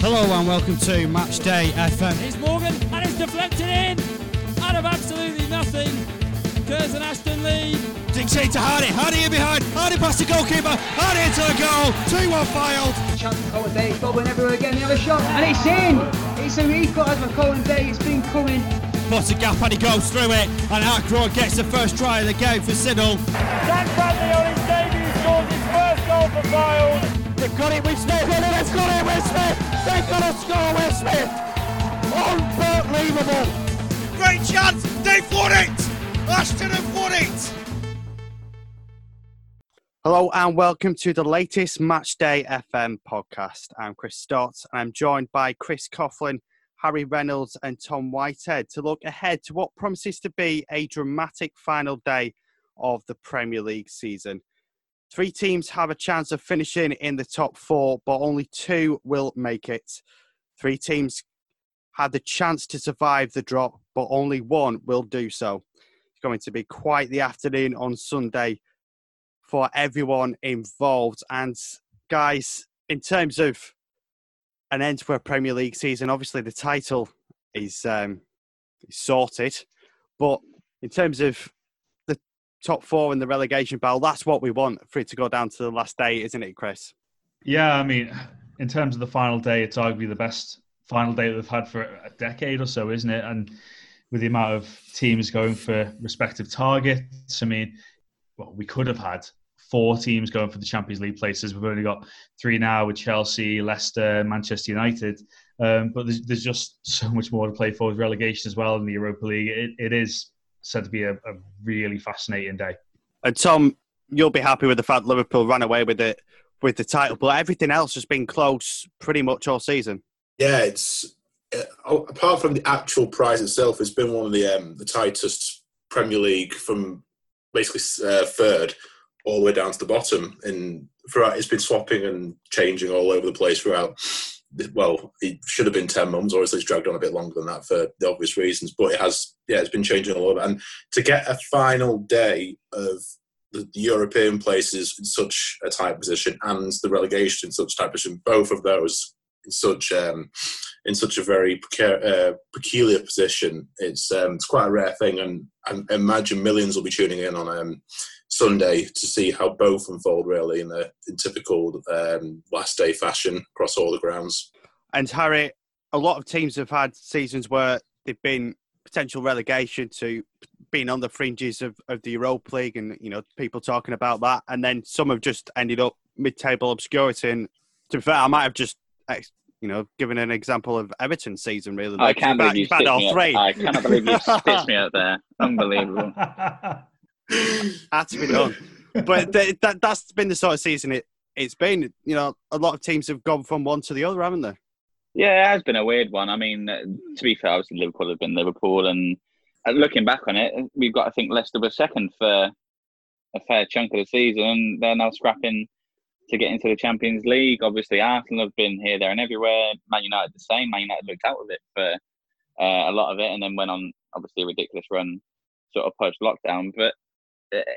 Hello and welcome to Match Day FM. It's Morgan and it's deflected in out of absolutely nothing. Curzon Ashton lead. Dixie to Hardy. Hardy in behind. Hardy past the goalkeeper. Hardy into the goal. 2 1 Fylde. Chance for Colin Day, it's bobbling everywhere again, the other shot, and it's in! It's a he's got as for Colin Day, it's been coming. Puts a gap and he goes through it. And Ackroyd gets the first try of the game for Siddle. Jack Bradley on his debut scores his first goal for Fylde. They've got it with Smith. And they've got it with Smith. They've got a score with Smith. Unbelievable. Great chance. They've won it. Ashton have won it. Hello and welcome to the latest Matchday FM podcast. I'm Chris Stott and I'm joined by Chris Coughlin, Harry Reynolds, and Tom Whitehead to look ahead to what promises to be a dramatic final day of the Premier League season. Three teams have a chance of finishing in the top four, but only two will make it. Three teams had the chance to survive the drop, but only one will do so. It's going to be quite the afternoon on Sunday for everyone involved. And guys, in terms of an end to a Premier League season, obviously the title is um, sorted, but in terms of top four in the relegation battle, that's what we want for it to go down to the last day, isn't it, Chris? Yeah, I mean, in terms of the final day, it's arguably the best final day that we've had for a decade or so, isn't it? And with the amount of teams going for respective targets, I mean, well, we could have had four teams going for the Champions League places. We've only got three now with Chelsea, Leicester, Manchester United. Um, but there's, there's, just so much more to play for with relegation as well in the Europa League. It, it is said to be a, a, really fascinating day. And Tom, you'll be happy with the fact Liverpool ran away with it with the title, but everything else has been close pretty much all season. Yeah, it's uh, apart from the actual prize itself, it's been one of the um, the tightest Premier League from basically uh, third all the way down to the bottom. And throughout, it's been swapping and changing all over the place throughout. Well, it should have been ten months, or least dragged on a bit longer than that for the obvious reasons. But it has, yeah, it's been changing all over. And to get a final day of the, European places in such a tight position and the relegation in such a tight position, both of those in such um, in such a very uh, peculiar position. It's um, it's quite a rare thing, and I imagine millions will be tuning in on um, Sunday to see how both unfold really in a in typical um, last day fashion across all the grounds. And Harry, a lot of teams have had seasons where they've been potential relegation to being on the fringes of, of the Europa League and you know people talking about that. And then some have just ended up mid-table obscurity. And to be fair I might have just you know given an example of Everton's season really. I can't believe you spit me three. I cannot believe you spit me out there. Unbelievable had to be done. But th- that that's been the sort of season it it's been. You know, a lot of teams have gone from one to the other, haven't they? Yeah, it has been a weird one. I mean, uh, to be fair, obviously Liverpool have been Liverpool, and uh, looking back on it, we've got I think Leicester were second for a fair chunk of the season, and they're now scrapping to get into the Champions League. Obviously, Arsenal have been here, there, and everywhere. Man United the same. Man United looked out of it for uh, a lot of it, and then went on obviously a ridiculous run, sort of post lockdown. But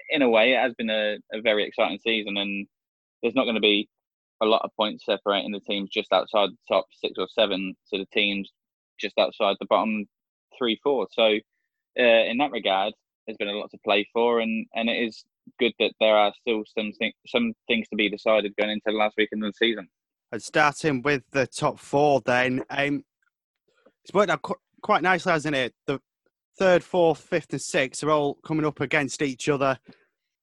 in a way, it has been a, a very exciting season, and there's not going to be a lot of points separating the teams just outside the top six or seven to the teams just outside the bottom three, four. So, uh, in that regard, there's been a lot to play for, and, and it is good that there are still some th- some things to be decided going into the last weekend of the season. And starting with the top four, then um, it's worked out qu- quite nicely, hasn't it? The third, fourth, fifth, and sixth are all coming up against each other,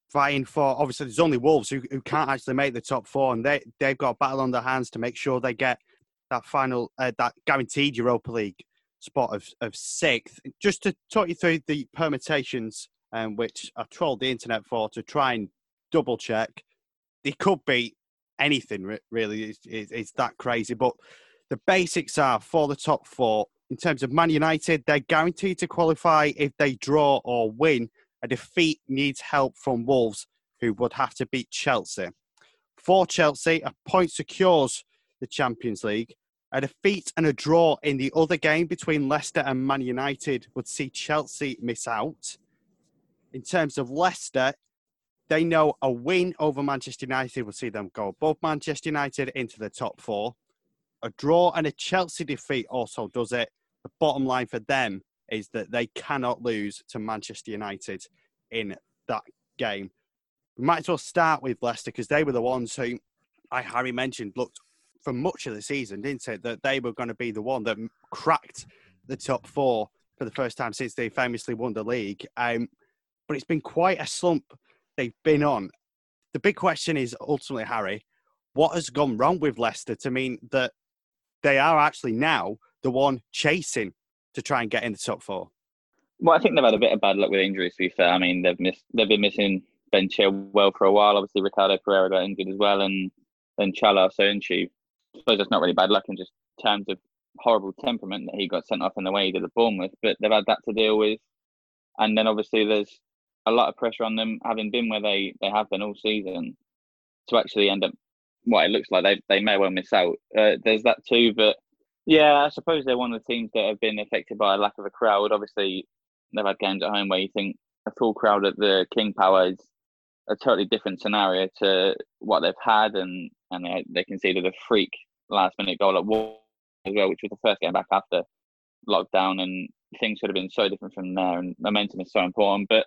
fighting for. Obviously, there's only Wolves who, who can't actually make the top four, and they they've got a battle on their hands to make sure they get that final, uh, that guaranteed Europa League spot of, of sixth. Just to talk you through the permutations, um, which I trolled the internet for to try and double check. They could be anything really. It's, it's, it's that crazy, but the basics are for the top four in terms of Man United, they're guaranteed to qualify if they draw or win. A defeat needs help from Wolves, who would have to beat Chelsea. For Chelsea, a point secures the Champions League. A defeat and a draw in the other game between Leicester and Man United would see Chelsea miss out. In terms of Leicester, they know a win over Manchester United will see them go above Manchester United into the top four. a draw and a Chelsea defeat also does it. The bottom line for them is that they cannot lose to Manchester United in that game. We might as well start with Leicester because they were the ones who I Harry mentioned looked for much of the season, didn't it? That they were going to be the one that cracked the top four for the first time since they famously won the league. Um, but it's been quite a slump they've been on. The big question is ultimately, Harry, what has gone wrong with Leicester to mean that they are actually now the one chasing to try and get in the top four? Well, I think they've had a bit of bad luck with injuries. To be fair, I mean they've missed they've been missing Ben Chilwell for a while. Obviously, Ricardo Pereira got injured as well, and then Çağlar Söyüncü. I suppose that's not really bad luck in just terms of horrible temperament that he got sent off in the way he did at Bournemouth. But they've had that to deal with, and then obviously there's a lot of pressure on them, having been where they they have been all season, to actually end up what it looks like they they may well miss out. Uh, there's that too, but yeah, I suppose they're one of the teams that have been affected by a lack of a crowd. Obviously, they've had games at home where you think a full crowd at the King Power is a totally different scenario to what they've had, and and they they conceded a freak last minute goal at Wolves as well, which was the first game back after lockdown, and things could have been so different from there. And momentum is so important. But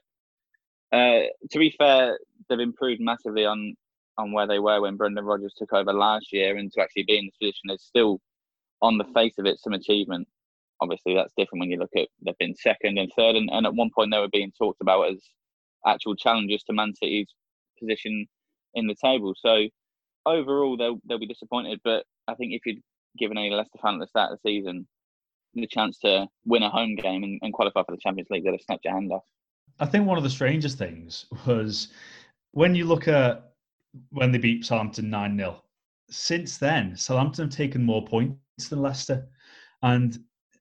uh, to be fair, they've improved massively on on where they were when Brendan Rodgers took over last year, and to actually be in this position is still, on the face of it, some achievement. Obviously, that's different when you look at they've been second and third, and, and at one point they were being talked about as actual challenges to Man City's position in the table. So overall, they'll they'll be disappointed. But I think if you'd given any Leicester fan at the start of the season the chance to win a home game and, and qualify for the Champions League, they'd have snapped your hand off. I think one of the strangest things was when you look at when they beat Southampton 9 0. Since then, Southampton have taken more points than Leicester. And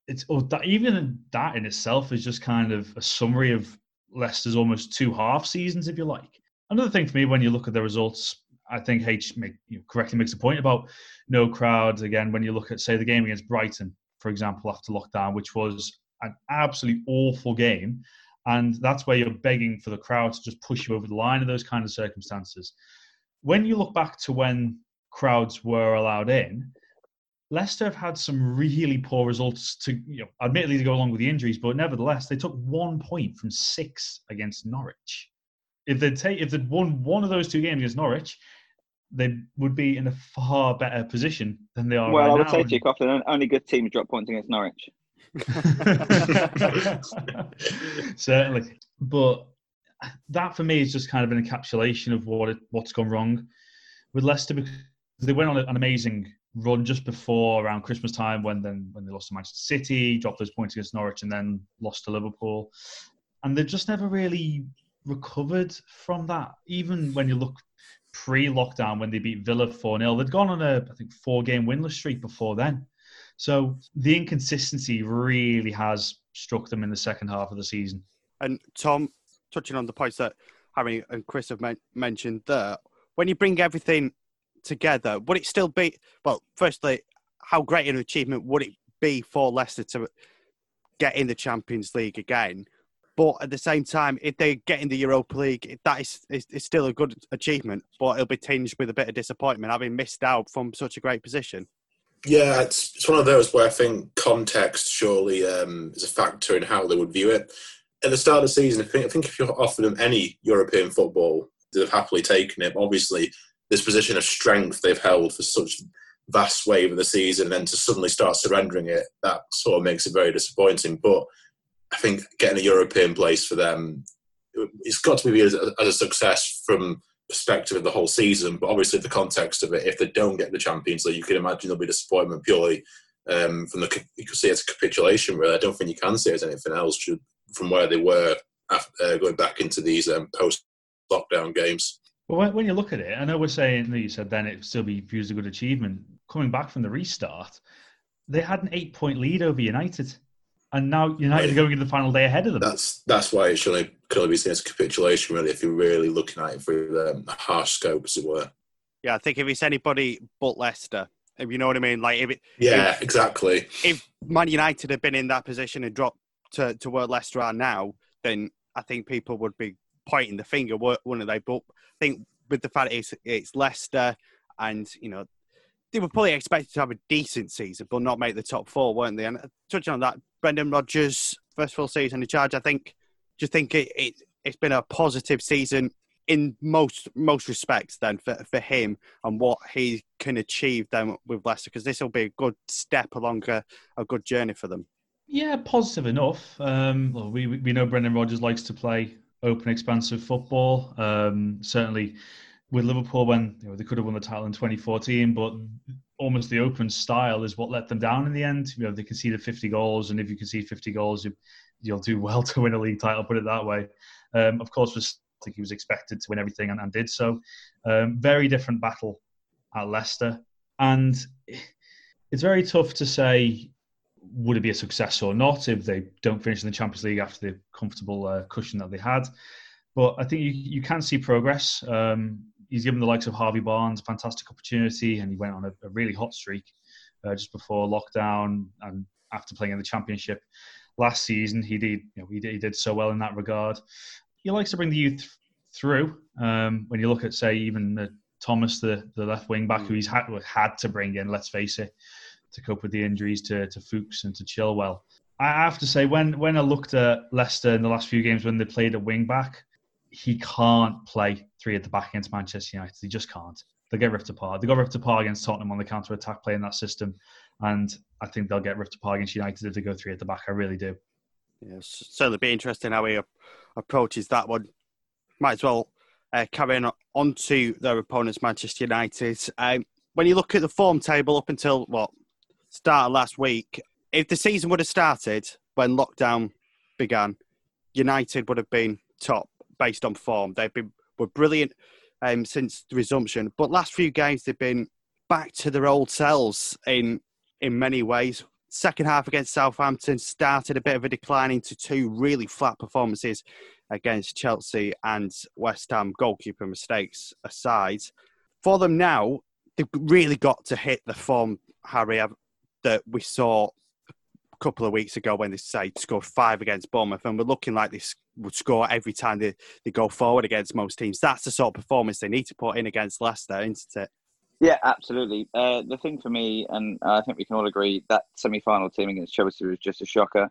it's oh, that, even that in itself is just kind of a summary of Leicester's almost two half seasons, if you like. Another thing for me, when you look at the results, I think H make, you know, correctly makes a point about no crowds. Again, when you look at, say, the game against Brighton, for example, after lockdown, which was an absolutely awful game. And that's where you're begging for the crowd to just push you over the line in those kind of circumstances. When you look back to when crowds were allowed in, Leicester have had some really poor results to, you know, admittedly to go along with the injuries, but nevertheless, they took one point from six against Norwich. If they'd take, if they'd won one of those two games against Norwich, they would be in a far better position than they are. Well, right I would now. say to you, Coughlin, only good teams drop points against Norwich. Certainly, but that for me is just kind of an encapsulation of what it, what's gone wrong with Leicester because they went on an amazing run just before around Christmas time when then when they lost to Manchester City, dropped those points against Norwich, and then lost to Liverpool, and they've just never really recovered from that. Even when you look pre-lockdown when they beat Villa 4-0, they'd gone on a I think four-game winless streak before then. So the inconsistency really has struck them in the second half of the season. And Tom, touching on the points that Harry and Chris have men- mentioned there, when you bring everything together, would it still be, well, firstly, how great an achievement would it be for Leicester to get in the Champions League again? But at the same time, if they get in the Europa League, that is, is, is still a good achievement, but it'll be tinged with a bit of disappointment having missed out from such a great position. Yeah, it's, it's one of those where I think context surely um, is a factor in how they would view it. At the start of the season, I think, I think if you offered them any European football, they'd have happily taken it. Obviously, this position of strength they've held for such vast wave of the season, and then to suddenly start surrendering it, that sort of makes it very disappointing. But I think getting a European place for them, it's got to be as a, as a success from perspective of the whole season. But obviously, the context of it, if they don't get the Champions League, you can imagine there'll be disappointment purely um, from the. You could see it as a capitulation. Really, I don't think you can see it as anything else from where they were after, uh, going back into these um, post-lockdown games. Well, when, when you look at it, I know we're saying that you said then it would still be viewed as a good achievement. Coming back from the restart, they had an eight-point lead over United and now United are going into the final day ahead of them. That's that's why it should only, could only be seen as capitulation, really, if you're really looking at it through the harsh scope, as it were. Yeah, I think if it's anybody but Leicester, if you know what I mean, like if it, yeah, if, exactly. If Man United had been in that position and dropped to, to where Leicester are now, then I think people would be pointing the finger, wouldn't they? But I think with the fact it's it's Leicester, and you know they were probably expected to have a decent season, but not make the top four, weren't they? And uh, touching on that, Brendan Rodgers' first full season in charge, I think, Do you think it, it it's been a positive season in most most respects then for, for him and what he can achieve then with Leicester because this will be a good step along a, a good journey for them. Yeah, positive enough. Um, well, we we know Brendan Rodgers likes to play open, expansive football. Um, certainly, with Liverpool, when you know, they could have won the title in 2014, but almost the open style is what let them down in the end. You know, they conceded 50 goals, and if you concede 50 goals, you, you'll do well to win a league title. Put it that way. Um, of course, was I think he was expected to win everything and, and did so. Um, very different battle at Leicester, and it's very tough to say would it be a success or not if they don't finish in the Champions League after the comfortable uh, cushion that they had. But I think you, you can see progress. Um, he's given the likes of Harvey Barnes a fantastic opportunity, and he went on a, a really hot streak uh, just before lockdown and after playing in the Championship last season. He did, you know, he did, he did so well in that regard. He likes to bring the youth through. Um, when you look at, say, even the Thomas, the, the left wing back, who he's had had to bring in. Let's face it, to cope with the injuries to to Fuchs and to Chilwell. I have to say, when when I looked at Leicester in the last few games when they played a wing back, he can't play three at the back against Manchester United. He just can't. They'll get ripped apart. They got ripped apart against Tottenham on the counter attack playing that system, and I think they'll get ripped apart against United if they go three at the back. I really do. Yeah, certainly be interesting how he approaches that one. Might as well uh, carrying on to their opponents, Manchester United. Um, when you look at the form table up until what start last week, if the season would have started when lockdown began, United would have been top based on form. They've been were brilliant um, since the resumption, but last few games they've been back to their old selves in in many ways. Second half against Southampton started a bit of a decline into two really flat performances against Chelsea and West Ham, goalkeeper mistakes aside. For them now, they've really got to hit the form, Harry, that we saw a couple of weeks ago when they say scored five against Bournemouth, and we're looking like this would score every time they, they go forward against most teams. That's the sort of performance they need to put in against Leicester, isn't it? Yeah, absolutely. Uh, the thing for me, and I think we can all agree, that semi final team against Chelsea was just a shocker.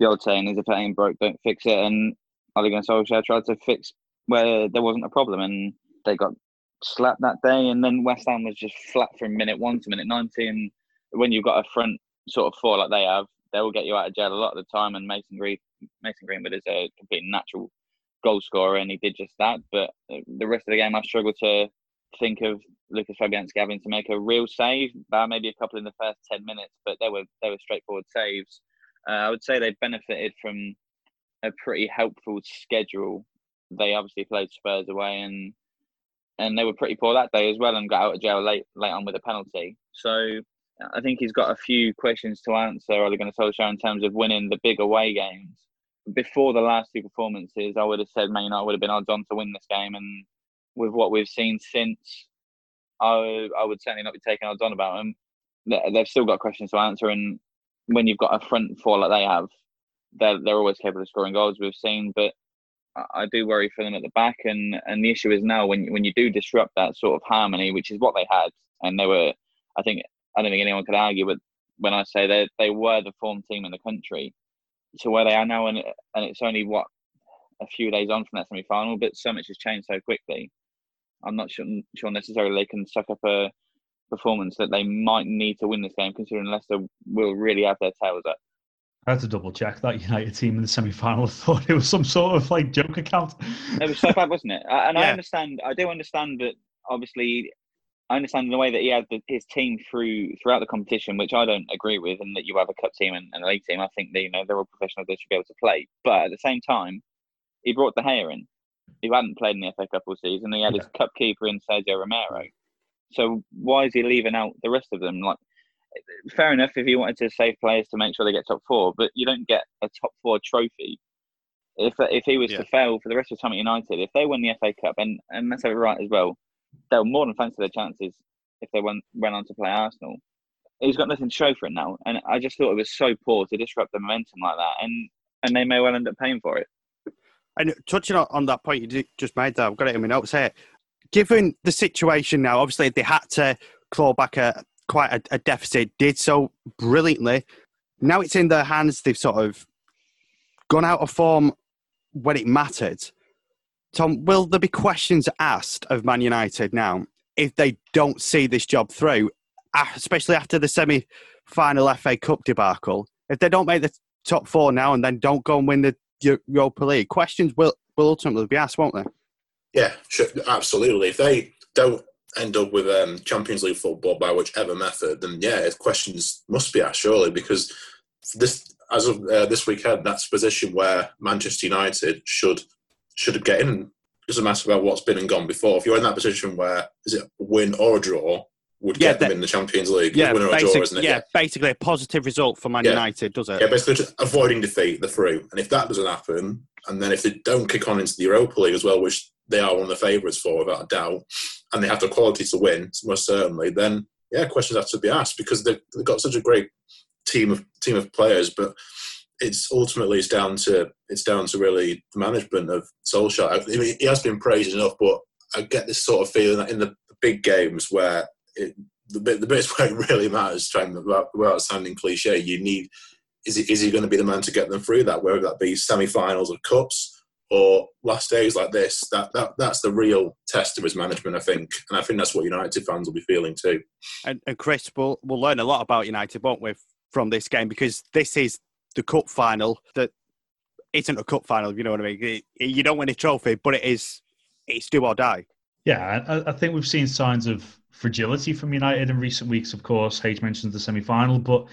The old saying is if it ain't broke, don't fix it. And Ole Gunnar Solskjaer tried to fix where there wasn't a problem, and they got slapped that day. And then West Ham was just flat from minute one to minute 19 when you've got a front sort of four like they have, they will get you out of jail a lot of the time. And Mason Green, Mason Greenwood is a complete natural goal scorer, and he did just that. But the rest of the game, I struggled to think of Lucas Fabianski having to make a real save. Uh, maybe a couple in the first ten minutes, but they were they were straightforward saves. Uh, I would say they benefited from a pretty helpful schedule. They obviously played Spurs away and and they were pretty poor that day as well and got out of jail late late on with a penalty. So I think he's got a few questions to answer. Ole Gunnar Solskjaer in terms of winning the big away games. Before the last two performances, I would have said Man United would have been odds on to win this game, and with what we've seen since, I I would certainly not be taking odds on about them. They've still got questions to answer, and when you've got a front four like they have, they're they're always capable of scoring goals. We've seen, but I do worry for them at the back, and and the issue is now when when you do disrupt that sort of harmony, which is what they had, and they were, I think I don't think anyone could argue with when I say they they were the form team in the country, to where they are now, and and it's only what a few days on from that semi final, but so much has changed so quickly. I'm not sure, sure necessarily they can suck up a performance that they might need to win this game, considering Leicester will really have their tails up. I had to double check that United team in the semi final. Thought it was some sort of like joke account. It was so bad, wasn't it? And yeah. I understand, I do understand that obviously, I understand the way that he had the, his team through throughout the competition, which I don't agree with, and that you have a cup team and, and a league team. I think that, you know, they're all professionals, they should be able to play. But at the same time, he brought De Gea in, who hadn't played in the FA Cup all season. He had yeah. his cup keeper in Sergio Romero. So why is he leaving out the rest of them? Like, fair enough if you wanted to save players to make sure they get top four, but you don't get a top four trophy if if he was yeah. to fail for the rest of the time at United. If they win the FA Cup, and and let's have it right as well, they'll more than fancy their chances if they went went on to play Arsenal. He's got nothing to show for it now, and I just thought it was so poor to disrupt the momentum like that, and and they may well end up paying for it. And touching on that point you just made, there, I've got it in my notes here. Given the situation now, obviously they had to claw back a quite a, a deficit, did so brilliantly. Now it's in their hands. They've sort of gone out of form when it mattered. Tom, will there be questions asked of Man United now if they don't see this job through, especially after the semi final FA Cup debacle? If they don't make the top four now and then don't go and win the Europa League, questions will, will ultimately be asked, won't they? Yeah, sure, absolutely. If they don't end up with um, Champions League football by whichever method, then yeah, questions must be asked surely because this as of uh, this weekend, that's a position where Manchester United should should get in. It doesn't matter about what's been and gone before. If you're in that position where is it a win or a draw would Yeah, get them that- in the Champions League, Yeah, win or a draw, isn't it? yeah, basically a positive result for Man Yeah. United, does it? Yeah, basically just avoiding defeat, the through. And if that doesn't happen, and then if they don't kick on into the Europa League as well, which they are one of the favourites for without a doubt, and they have the quality to win, most certainly, then yeah, questions have to be asked because they've, they've got such a great team of team of players. But it's ultimately it's down to it's down to really the management of Solskjaer. I mean, he has been praised enough, but I get this sort of feeling that in the big games where it, the bit the bits where it really matters, trying without, sounding cliche, you need is he, is he going to be the man to get them through that? Whether that be semi-finals or cups or last days like this, that, that that's the real test of his management, I think, and I think that's what United fans will be feeling too. And, and Chris, we'll, we'll learn a lot about United, won't we, from this game? Because this is the cup final that isn't a cup final, you know what I mean. It- you don't win a trophy, but it is it's do or die. Yeah, I, I think we've seen signs of fragility from United in recent weeks. Of course, H mentions the semi-final, but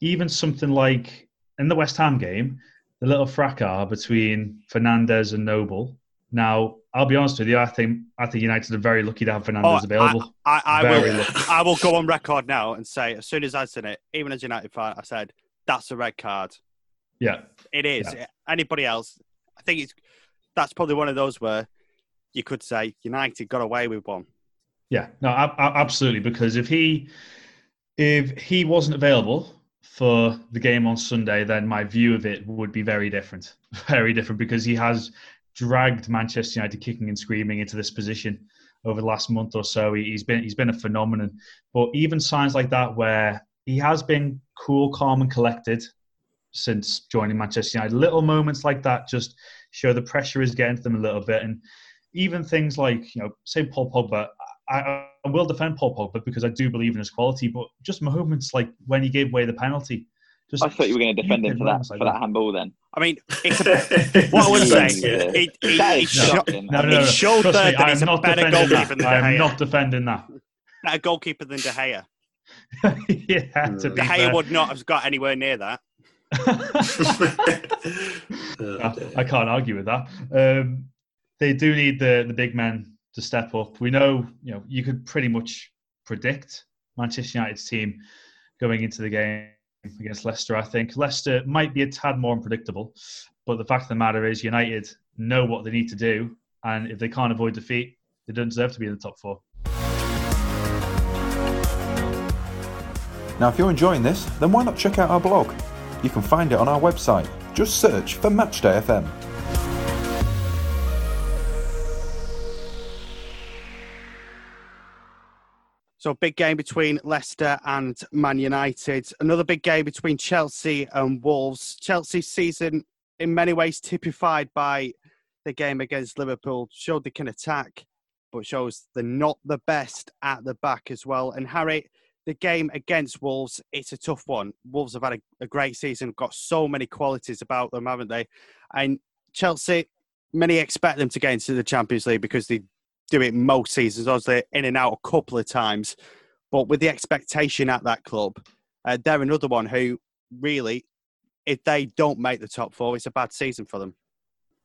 even something like in the West Ham game, the little fracas between Fernandes and Noble. Now, I'll be honest with you, I think I think United are very lucky to have Fernandes available. Oh, I, I, I Very will. lucky. I will go on record now and say, as soon as I seen it, even as United fan, I said that's a red card. Yeah, It is. Yeah. Anybody else? I think it's that's probably one of those where you could say United got away with one. Yeah, no, absolutely. Because if he if he wasn't available for the game on Sunday, then my view of it would be very different, very different. Because he has dragged Manchester United kicking and screaming into this position over the last month or so. He's been he's been a phenomenon. But even signs like that, where he has been cool, calm, and collected since joining Manchester United, little moments like that just show the pressure is getting to them a little bit, and even things like you know, say Paul Pogba. I, I will defend Paul Pogba because I do believe in his quality, but just moments like when he gave away the penalty. Just I thought you were going to defend him for that like for that handball. Then I mean, it's a, what I would say, Yeah. it, it, That it, is sho- shocking. No, no, no. it showed me, that I he's am a not better defending goalkeeper that. than I'm not defending that. Better goalkeeper than De Gea. yeah, to be fair. would not have got anywhere near that. I, I can't argue with that. Um, they do need the the big men to step up. We know, you know, you could pretty much predict Manchester United's team going into the game against Leicester. I think Leicester might be a tad more unpredictable, but the fact of the matter is, United know what they need to do, and if they can't avoid defeat, they don't deserve to be in the top four. Now, if you're enjoying this, then why not check out our blog? You can find it on our website. Just search for Matchday FM. So big game between Leicester and Man United. Another big game between Chelsea and Wolves. Chelsea's season, in many ways, typified by the game against Liverpool. Showed they can attack, but shows they're not the best at the back as well. And Harry, the game against Wolves, it's a tough one. Wolves have had a, a great season, got so many qualities about them, haven't they? And Chelsea, many expect them to get into the Champions League because they do it most seasons, obviously in and out a couple of times. But with the expectation at that club, uh, they're another one who really, if they don't make the top four, it's a bad season for them.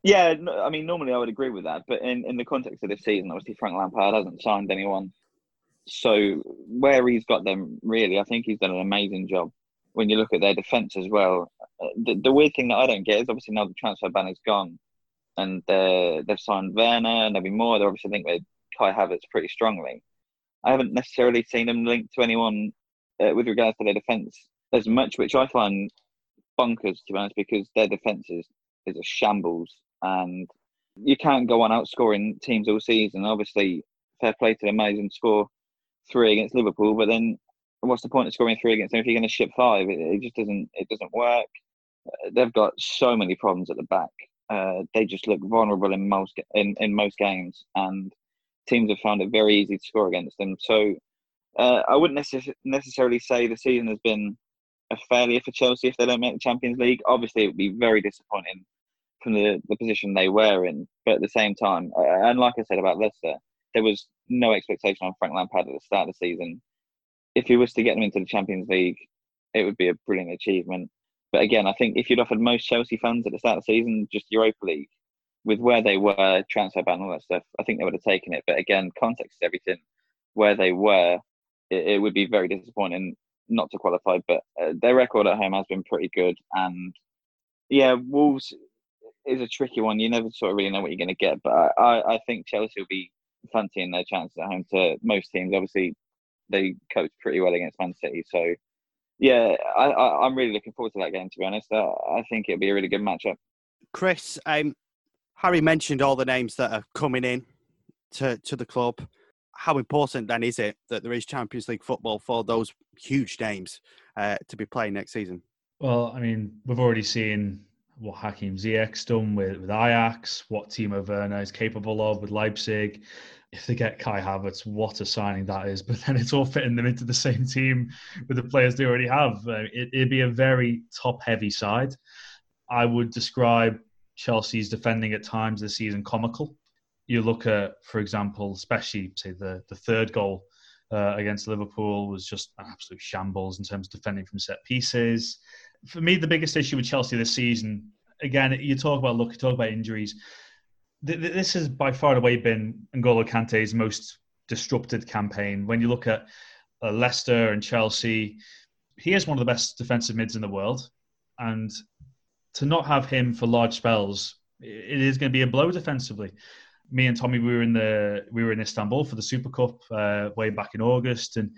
Yeah, I mean, normally I would agree with that, but in, in the context of this season, obviously Frank Lampard hasn't signed anyone. So where he's got them, really, I think he's done an amazing job. When you look at their defence as well, Uh, the, the weird thing that I don't get is obviously now the transfer ban is gone, and uh, they've signed Werner and there'll be more. They obviously think with Kai Havertz pretty strongly. I haven't necessarily seen them linked to anyone uh, with regards to their defence as much, which I find bonkers to be honest, because their defence is, is a shambles, and you can't go on outscoring teams all season. Obviously, fair play to them, amazing score three against Liverpool, but then what's the point of scoring three against them if you're going to ship five? It, it just doesn't it doesn't work. Uh, they've got so many problems at the back. Uh, they just look vulnerable in most in, in most games, and teams have found it very easy to score against them. So uh, I wouldn't necess- necessarily say the season has been a failure for Chelsea if they don't make the Champions League. Obviously, it would be very disappointing from the, the position they were in. But at the same time, and like I said about Leicester, there was no expectation on Frank Lampard at the start of the season. If he was to get them into the Champions League, it would be a brilliant achievement. But again, I think if you'd offered most Chelsea fans at the start of the season just Europa League, with where they were, transfer ban, all that stuff, I think they would have taken it. But again, context is everything. Where they were, it, it would be very disappointing not to qualify. But uh, their record at home has been pretty good, and yeah, Wolves is a tricky one. You never sort of really know what you're going to get. But I, I think Chelsea will be fancying their chances at home to most teams. Obviously, they coach pretty well against Man City, so yeah, I, I, am really looking forward to that game. To be honest, I, I think it'll be a really good matchup. Chris, um, Harry mentioned all the names that are coming in to to the club. How important then is it that there is Champions League football for those huge names uh, to be playing next season? Well, I mean, we've already seen what Hakim Ziyech's done with, with Ajax, what Timo Werner is capable of with Leipzig. If they get Kai Havertz, what a signing that is. But then it's all fitting them into the same team with the players they already have. Uh, it, it'd be a very top heavy side. I would describe Chelsea's defending at times this season comical. You look at, for example, especially say the, the third goal uh, against Liverpool was just an absolute shambles in terms of defending from set pieces for me, the biggest issue with Chelsea this season, again, you talk about look, you talk about injuries. This has by far and away been N'Golo Kante's most disrupted campaign. When you look at uh, Leicester and Chelsea, he is one of the best defensive mids in the world, and to not have him for large spells, it is going to be a blow defensively. Me and Tommy, we were in the we were in Istanbul for the Super Cup uh, way back in August, and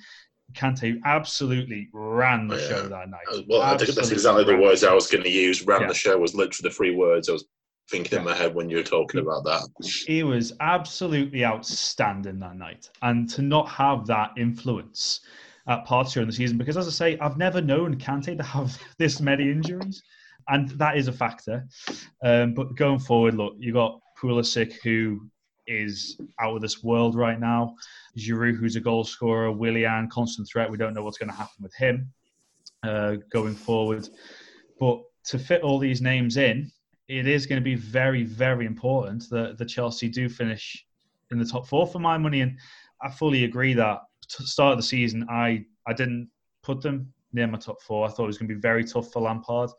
Kante absolutely ran the show that night. Well, I think that's exactly the words I was going to use. Ran yeah. the show was literally the three words I was thinking yeah. in my head when you were talking about that. He was absolutely outstanding that night. And to not have that influence at parts during the season, because as I say, I've never known Kante to have this many injuries. And that is a factor. Um, but going forward, look, you got Pulisic, who is out of this world right now. Giroud, who's a goal scorer, Willian, constant threat. We don't know what's going to happen with him uh, going forward. But to fit all these names in, it is going to be very, very important that the Chelsea do finish in the top four for my money. And I fully agree that start of the season, I, I didn't put them near my top four. I thought it was going to be very tough for Lampard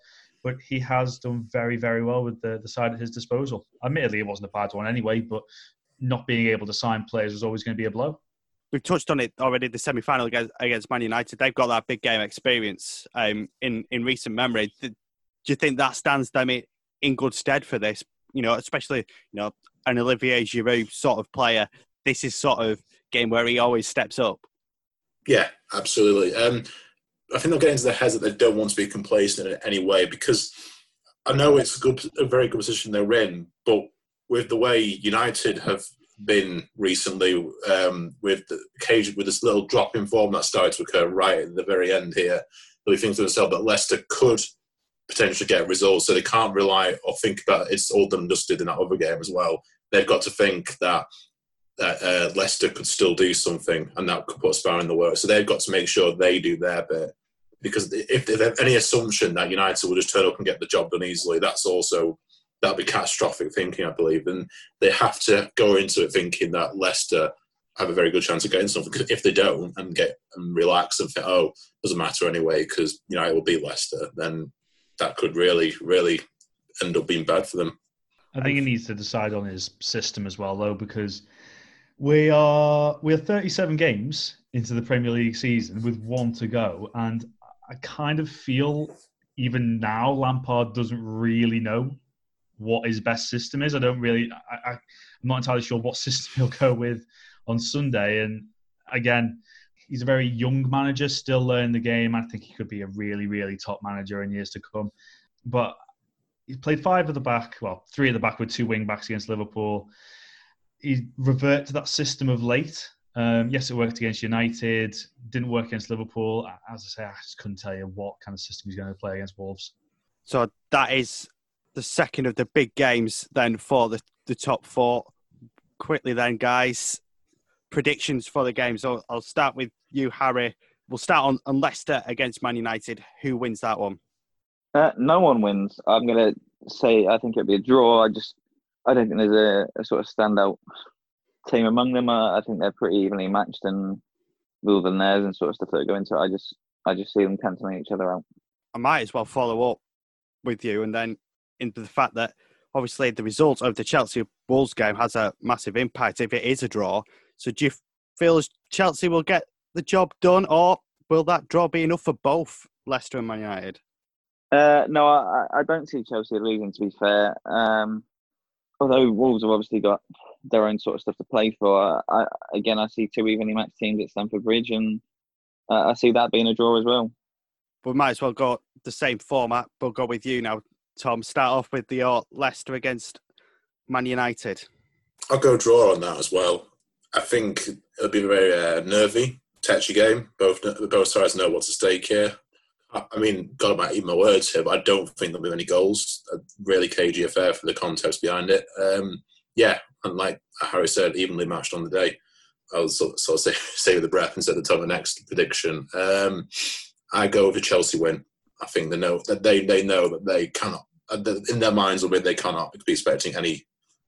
but he has done very, very well with the, the side at his disposal. Admittedly, it wasn't a bad one anyway, but not being able to sign players was always going to be a blow. We've touched on it already. The semi-final against, against Man United, they've got that big game experience um, in in recent memory. Do you think that stands them in good stead for this? You know, especially you know an Olivier Giroud sort of player. This is sort of game where he always steps up. Yeah, absolutely. Um, I think they'll get into their heads that they don't want to be complacent in any way because I know it's a good, a very good position they're in, but with the way United have been recently, um, with the occasion with this little drop in form that started to occur right at the very end here, they think to themselves that Leicester could potentially get results, so they can't rely or think about it's all done dusted in that other game as well. They've got to think that that uh, Leicester could still do something, and that could put a sparring in the works. So they've got to make sure they do their bit. Because if, if any assumption that United will just turn up and get the job done easily, that's also that'd be catastrophic thinking, I believe. And they have to go into it thinking that Leicester have a very good chance of getting something. Because if they don't and get and relax and think, oh, doesn't matter anyway, because you know it will beat Leicester, then that could really, really end up being bad for them. I think he needs to decide on his system as well, though, because we are we're 37 games into the Premier League season with one to go, and I kind of feel even now Lampard doesn't really know what his best system is. I don't really, I, am not entirely sure what system he'll go with on Sunday. And again, he's a very young manager, still learning the game. I think he could be a really, really top manager in years to come. But he's played five at the back, well, three at the back with two wing backs against Liverpool. He revert to that system of late. Um, yes, it worked against United. Didn't work against Liverpool. As I say, I just couldn't tell you what kind of system he's going to play against Wolves. So that is the second of the big games then for the, the top four. Quickly then, guys, predictions for the games. So I'll start with you, Harry. We'll start on, on Leicester against Man United. Who wins that one? Uh, no one wins. I'm going to say I think it'll be a draw. I just I don't think there's a, a sort of standout team among them. I, I, think they're pretty evenly matched and other than theirs and sort of stuff that go into it. I just I just see them cancelling each other out. I might as well follow up with you and then into the fact that obviously the result of the Chelsea Wolves game has a massive impact if it is a draw. So do you feel Chelsea will get the job done, or will that draw be enough for both Leicester and Man United? Uh, no, I, I don't see Chelsea losing. To be fair, um, although Wolves have obviously got their own sort of stuff to play for, I, again I see two evenly matched teams at Stamford Bridge, and uh, I see that being a draw as well. We might as well go the same format. We'll go with you now, Tom. Start off with the uh, Leicester against Man United. I'll go draw on that as well. I think it'll be a very uh, nervy, touchy game. Both both sides know what's at stake here. I, mean, God, I might eat my words here, but I don't think there'll be any goals. A really cagey affair for the context behind it. Um, yeah, and like Harry said, evenly matched on the day. I'll sort, of say, save the breath and instead of tell the next prediction. Um, I go with a Chelsea win. I think they know that they they know that they cannot in their minds or they cannot be expecting any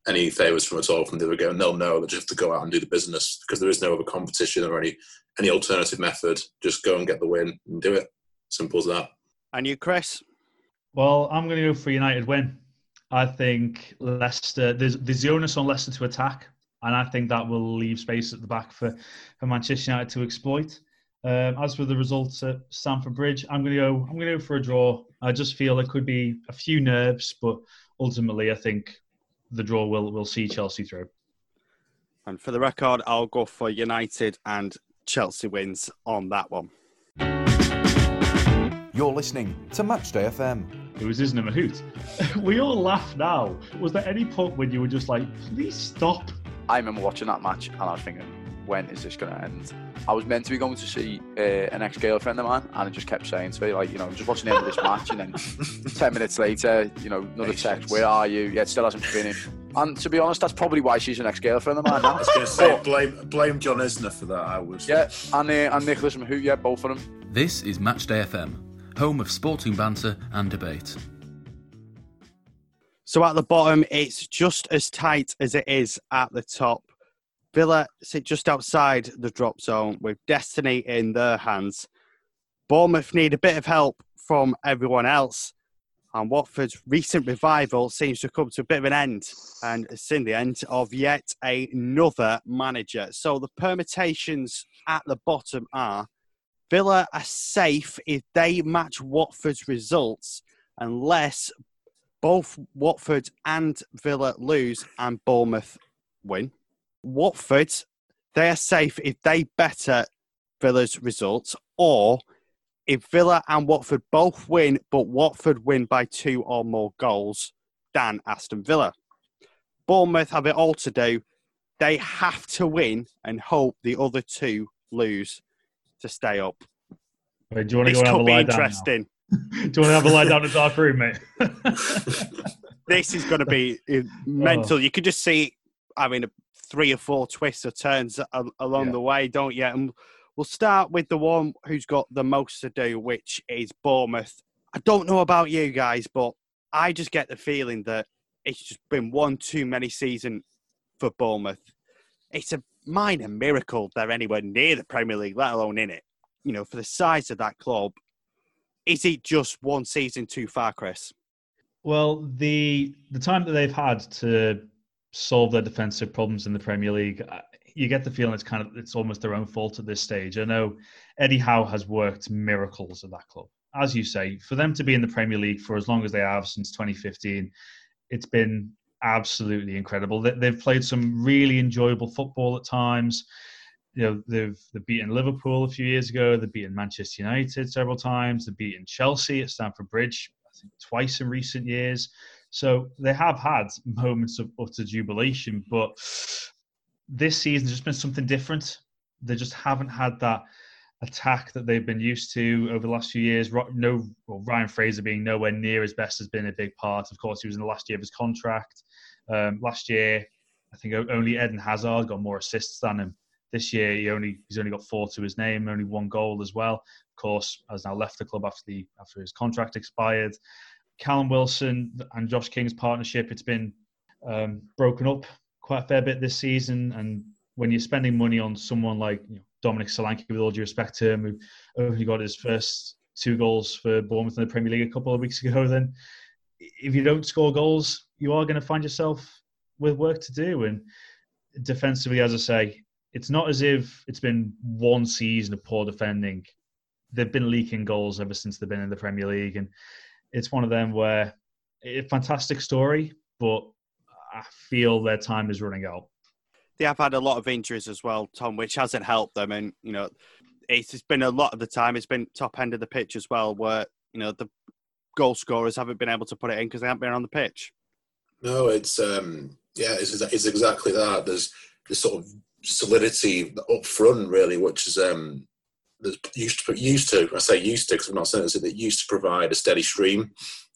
any favours from at all from the other game. They'll know that just have to go out and do the business because there is no other competition or any any alternative method. Just go and get the win and do it. Simple as that. And you, Chris? Well, I'm going to go for United win. I think Leicester. There's there's the onus on Leicester to attack, and I think that will leave space at the back for for Manchester United to exploit. Um, as for the results at Stamford Bridge, I'm going to go. I'm going to go for a draw. I just feel there could be a few nerves, but ultimately, I think the draw will will see Chelsea through. And for the record, I'll go for United and Chelsea wins on that one. You're listening to Matchday FM. It was Isner Mahut. we all laugh now. Was there any point when you were just like, please stop? I remember watching that match and I was thinking, when is this going to end? I was meant to be going to see uh, an ex-girlfriend of mine, and I just kept saying to me, like, you know, I'm just watching the end of this match, and then ten minutes later, you know, another text, "Where are you?" Yeah, it still hasn't finished. And to be honest, that's probably why she's an ex-girlfriend of mine now. I was going to say, blame blame John Isner for that. I was. Yeah, and uh, and Nicolas Mahut, yeah, both of them. This is Matchday FM, home of sporting banter and debate. So at the bottom, it's just as tight as it is at the top. Villa sit just outside the drop zone with destiny in their hands. Bournemouth need a bit of help from everyone else. And Watford's recent revival seems to come to a bit of an end. And it's in the end of yet another manager. So the permutations at the bottom are Villa are safe if they match Watford's results, unless both Watford and Villa lose and Bournemouth win. Watford, they are safe if they better Villa's results, or if Villa and Watford both win, but Watford win by two or more goals than Aston Villa. Bournemouth have it all to do. They have to win and hope the other two lose to stay up. Wait, do you want to this go and have a lie interesting. do you want to have a lie down in the dark room, mate? this is going to be uh, mental. Oh. You could just see, I mean, three or four twists or turns along yeah. the way, don't you? And we'll start with the one who's got the most to do, which is Bournemouth. I don't know about you guys, but I just get the feeling that it's just been one too many season for Bournemouth. It's a minor miracle they're anywhere near the Premier League, let alone in it. You know, for the size of that club, is it just one season too far, Chris? Well, the the time that they've had to solve their defensive problems in the Premier League. Uh, you get the feeling it's kind of it's almost their own fault at this stage. I know Eddie Howe has worked miracles at that club. As you say, for them to be in the Premier League for as long as they have since 2015, it's been absolutely incredible. They've played some really enjoyable football at times. You know, they've they've beaten Liverpool a few years ago. They've beaten Manchester United several times. They've beaten Chelsea at Stamford Bridge, I think twice in recent years. So they have had moments of utter jubilation, but this season has just been something different. they just haven't had that attack that they've been used to over the last few years. No, well, Ryan Fraser being nowhere near as best has been a big part. Of course, he was in the last year of his contract. Um, last year, I think only Eden Hazard got more assists than him. This year, he only he's only got four to his name, only one goal as well. Of course, has now left the club after the after his contract expired. Callum Wilson and Josh King's partnership, it's been um, broken up quite a fair bit this season. And when you're spending money on someone like you know, Dominic Solanke, with all due respect to him, who only got his first two goals for Bournemouth in the Premier League a couple of weeks ago, then if you don't score goals, you are going to find yourself with work to do. And defensively, as I say, it's not as if it's been one season of poor defending. They've been leaking goals ever since they've been in the Premier League, and it's one of them where a fantastic story, but I feel their time is running out. They have had a lot of injuries as well, Tom, which hasn't helped them. And you know, it's been a lot of the time. It's been top end of the pitch as well, where you know the goal scorers haven't been able to put it in because they haven't been on the pitch. No, it's um, yeah, it's, it's exactly that. There's this sort of solidity up front, really, which is um, used to used to. I say used to because I'm not saying it. That used to provide a steady stream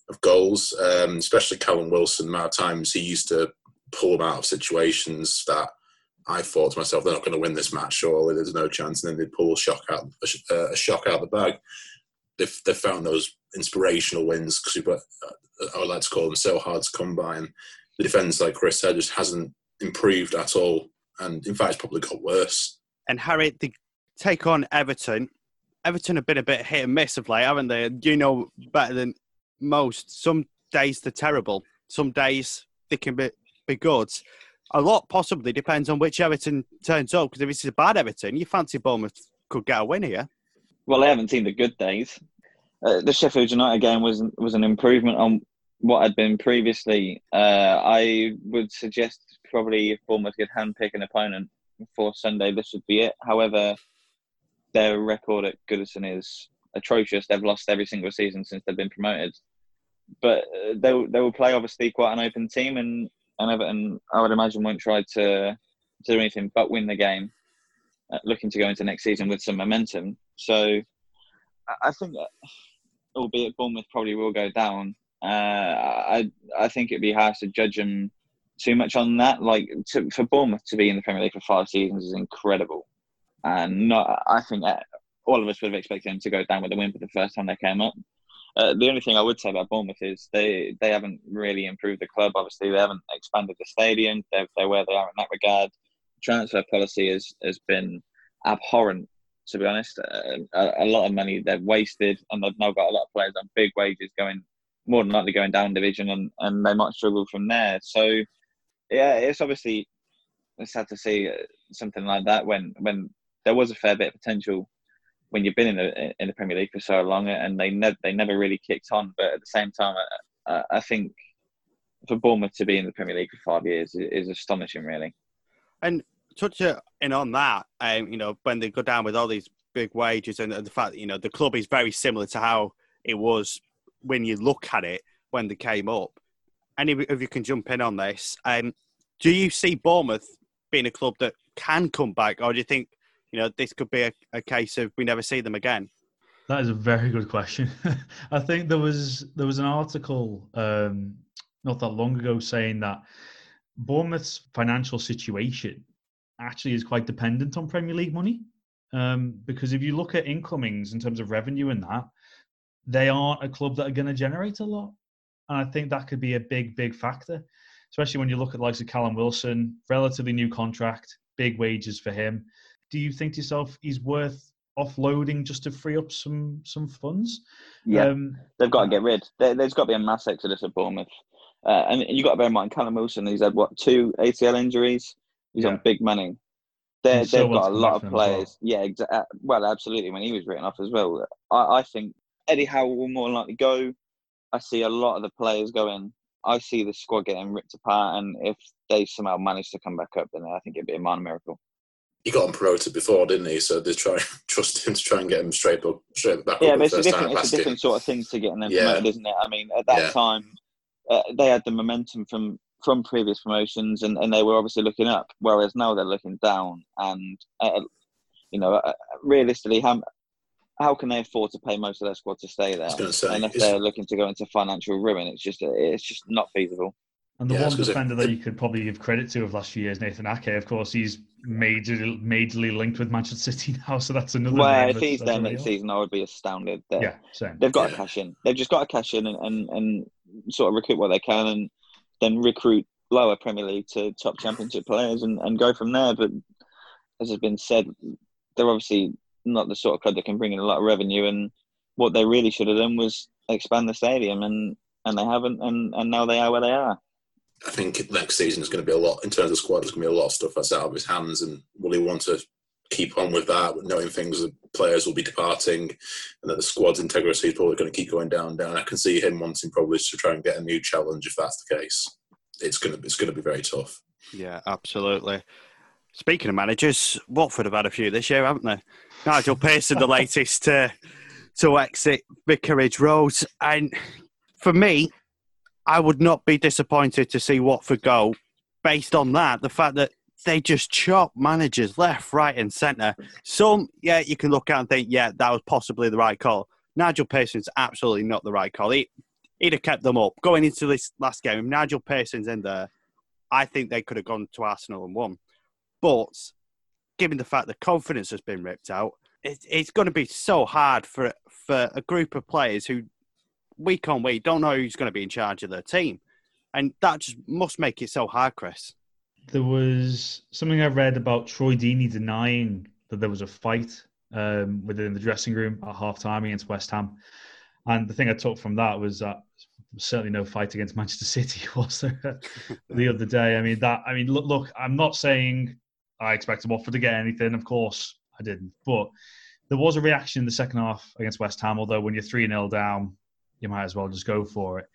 of goals, um, especially Callum Wilson. Of times he used to pull them out of situations that I thought to myself, they're not going to win this match. Surely there's no chance, and then they'd pull a shock out, a, shock out the bag. They've, they've found those inspirational wins because uh, I would like to call them so hard to come by, and the defence, like Chris said, just hasn't improved at all, and in fact, it's probably got worse. And Harry, the take on Everton. Everton have been a bit hit and miss of late, haven't they? You know better than most. Some days they're terrible. Some days they can be, be good. A lot possibly depends on which Everton turns up. Because if it's a bad Everton, you fancy Bournemouth could get a win here. Well, I haven't seen the good days. Uh, the Sheffield United game was was an improvement on what had been previously. Uh, I would suggest probably if Bournemouth could handpick an opponent for Sunday, this would be it. However, their record at Goodison is atrocious. They've lost every single season since they've been promoted. But uh, they they will play obviously quite an open team, and and Everton I would imagine won't try to do anything but win the game, looking to go into next season with some momentum. So I think that, albeit Bournemouth probably will go down, uh, I I think it'd be harsh to judge them too much on that. Like to, for Bournemouth to be in the Premier League for five seasons is incredible, and not I think all of us would have expected them to go down with a win for the first time they came up. Uh, the only thing I would say about Bournemouth is they, they haven't really improved the club. Obviously, they haven't expanded the stadium. They're, they're where they are in that regard. Transfer policy has, has been abhorrent, to be honest. Uh, a, a, lot of money they've wasted, and they've now got a lot of players on big wages going, more than likely going down division, and, and they might struggle from there. So, yeah, it's obviously it's sad to see uh, something like that when when there was a fair bit of potential when you've been in the in the Premier League for so long, and they never they never really kicked on. But at the same time, I, I think for Bournemouth to be in the Premier League for five years is, is astonishing, really. And touching in on that, um, you know, when they go down with all these big wages and the fact that you know the club is very similar to how it was when you look at it when they came up. Any of you can jump in on this. Um, do you see Bournemouth being a club that can come back, or do you think you know, this could be a, a case of we never see them again? That is a very good question. I think there was there was an article um, not that long ago saying that Bournemouth's financial situation actually is quite dependent on Premier League money. Um, because if you look at incomings in terms of revenue and that, they aren't a club that are going to generate a lot. And I think that could be a big, big factor, especially when you look at the likes of Callum Wilson, relatively new contract, big wages for him do you think to yourself he's worth offloading just to free up some some funds? Yeah, um, they've got to get rid. There, has got to be a mass exodus at Bournemouth, uh, and you've got to bear in mind Callum Wilson. He's had what two ACL injuries. He's yeah. on big money. they have so got a lot of players. Well. Yeah, exactly. Uh, well, absolutely. When he was written off as well, I, I think Eddie Howe will more likely go. I see a lot of the players going. I see the squad getting ripped apart, and if they somehow manage to come back up, then I think it'd be a minor miracle he got him promoted before, didn't he? So they try trust him to try and get him straight up, straight back yeah, up. Yeah, it's a different, it's a different sort of thing to getting them yeah. promoted, isn't it? I mean, at that yeah. time, uh, they had the momentum from from previous promotions, and, and they were obviously looking up, whereas now they're looking down. And uh, You know, uh, realistically, how how can they afford to pay most of their squad to stay there? gonna say, unless is- they're looking to go into financial ruin, it's just it's just not feasible. And the Yeah, one gonna say- defender that you could probably give credit to of last few years, Nathan Ake, of course, he's majorly, majorly linked with Manchester City now, so that's another. Well, name if he's there next season, I would be astounded. That Yeah, same. They've got to Yeah. cash in. They've just got to cash in and, and, and sort of recruit what they can and then recruit lower Premier League to top Championship players and, and go from there. But as has been said, they're obviously not the sort of club that can bring in a lot of revenue. And what they really should have done was expand the stadium, and, and they haven't. And, and now they are where they are. I think next season is going to be a lot in terms of squad. There's going to be a lot of stuff that's out of his hands, and will he want to keep on with that, knowing things that players will be departing, and that the squad's integrity is probably going to keep going down, down. I can see him wanting probably to try and get a new challenge if that's the case. It's going to it's going to be very tough. Yeah, absolutely. Speaking of managers, Watford have had a few this year, haven't they? Nigel Pearson, the latest to to exit Vicarage Road, and for me, I would not be disappointed to see Watford go. Based on that, the fact that they just chop managers left, right, and centre. Some, yeah, you can look at and think, yeah, that was possibly the right call. Nigel Pearson's absolutely not the right call. He, he'd have kept them up going into this last game. If Nigel Pearson's in there, I think they could have gone to Arsenal and won. But given the fact that confidence has been ripped out, it, it's going to be so hard for for a group of players who week on week don't know who's going to be in charge of their team, and that just must make it so hard, Chris. There was something I read about Troy Deeney denying that there was a fight um, within the dressing room at half time against West Ham. And the thing I took from that was that certainly no fight against Manchester City, was there, the other day? I mean, that, I mean, look, look, I'm not saying I expected Watford to get anything. Of course, I didn't. But there was a reaction in the second half against West Ham, although when you're 3 0 down, you might as well just go for it.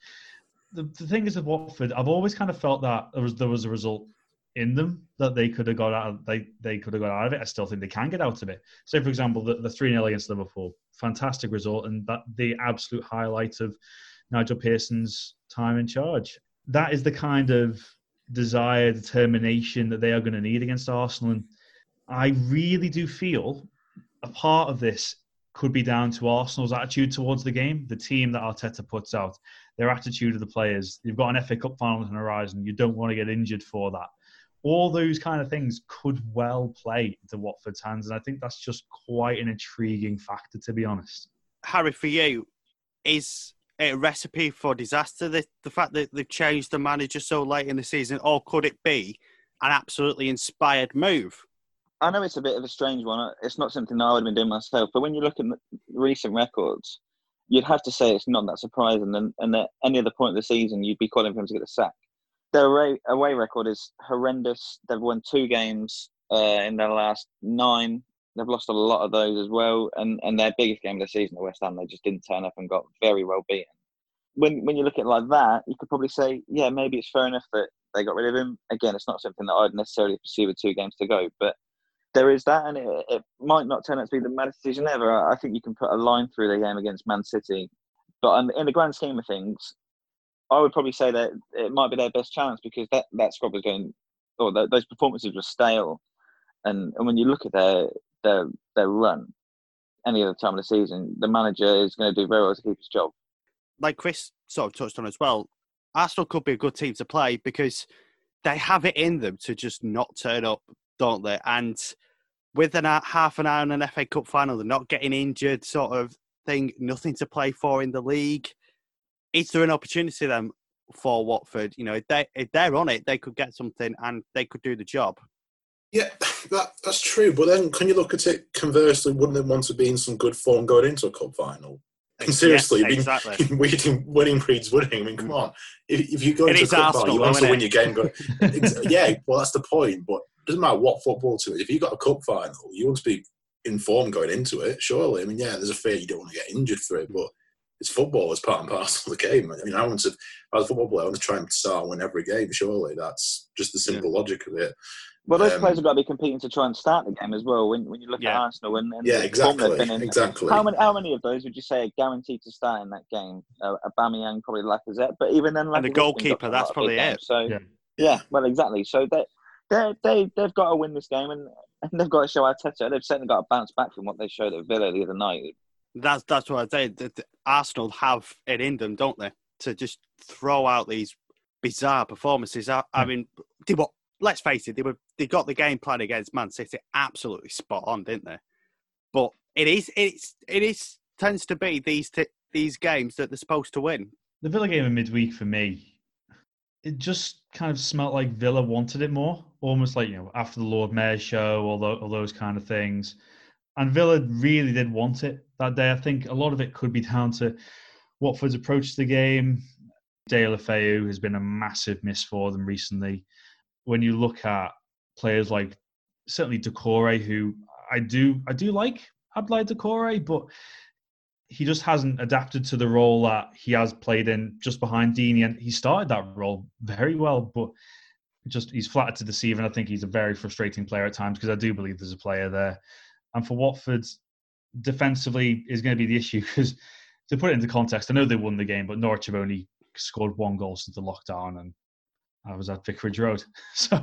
The, the thing is with Watford, I've always kind of felt that there was there was a result in them that they could have got out of, they they could have got out of it. I still think they can get out of it. Say for example the, the 3-0 against Liverpool. Fantastic result and that the absolute highlight of Nigel Pearson's time in charge. That is the kind of desire, determination that they are going to need against Arsenal. And I really do feel a part of this could be down to Arsenal's attitude towards the game, the team that Arteta puts out, their attitude of the players. You've got an FA Cup final on the horizon. You don't want to get injured for that. All those kind of things could well play into Watford's hands. And I think that's just quite an intriguing factor, to be honest. Harry, for you, is it a recipe for disaster? The, the fact that they've changed the manager so late in the season, or could it be an absolutely inspired move? I know it's a bit of a strange one. It's not something I would have been doing myself. But when you look at the recent records, you'd have to say it's not that surprising. And, and at any other point of the season, you'd be calling for him to get the sack. Their away, away record is horrendous. They've won two games uh, in their last nine. They've lost a lot of those as well. And, and their biggest game of the season at West Ham, they just didn't turn up and got very well beaten. When, when you look at it like that, you could probably say, yeah, maybe it's fair enough that they got rid of him. Again, it's not something that I'd necessarily pursue with two games to go. But there is that, and it, it might not turn out to be the maddest decision ever. I think you can put a line through the game against Man City, but in the grand scheme of things, I would probably say that it might be their best chance because that, that squad was going, or those performances were stale, and and when you look at their their their run, any other time of the season, the manager is going to do very well to keep his job. Like Chris sort of touched on as well, Arsenal could be a good team to play because they have it in them to just not turn up, don't they? And with an half an hour in an FA Cup final, they're not getting injured, sort of thing, nothing to play for in the league. Is there an opportunity then for Watford? You know, if, they, if they're on it, they could get something and they could do the job. Yeah, that that's true. But then, can you look at it conversely? Wouldn't they want to be in some good form going into a cup final? And seriously, Yes, being, exactly. winning, winning breeds winning. I mean, come on. If, if you go into a cup final, you want to win your game. Go, yeah, well, that's the point. But it doesn't matter what football to it. If you got a cup final, you want to be in form going into it. Surely, I mean, yeah, there's a fear you don't want to get injured for it, but it's football. It's part and parcel of the game. I mean, I want to, as a football player, I want to try and start win every game. Surely, that's just the simple logic of it. Well, those Um, players have got to be competing to try and start the game as well. When when you look at Arsenal and, and Yeah, the form they've exactly, been in, exactly. How many how many of those would you say are guaranteed to start in that game? Uh, Aubameyang, probably Lacazette, but even then, And the goalkeeper, dropped in a that's probably it. games. So Yeah. yeah, well, exactly. So they they they they've got to win this game, and and they've got to show Arteta. They've certainly got to bounce back from what they showed at Villa the other night. That's that's what I say. The, the Arsenal have it in them, don't they, to just throw out these bizarre performances. I, I hmm. mean, they were, let's face it, they were they got the game plan against Man City absolutely spot on, didn't they? But it is it's it is tends to be these t- these games that they're supposed to win. The Villa game in midweek for me, it just kind of smelt like Villa wanted it more, almost like you know after the Lord Mayor show, all, tho- all those kind of things. And Villa really did want it that day. I think a lot of it could be down to Watford's approach to the game. Dale Deulofeu has been a massive miss for them recently. When you look at players like certainly Doucouré, who I do I do like Abdoulaye Doucouré, but he just hasn't adapted to the role that he has played in just behind Deeney, and he started that role very well, but just he's flattered to deceive, and I think he's a very frustrating player at times because I do believe there's a player there. And for Watford, defensively is going to be the issue because to put it into context, I know they won the game, but Norwich have only scored one goal since the lockdown, and I was at Vicarage Road, so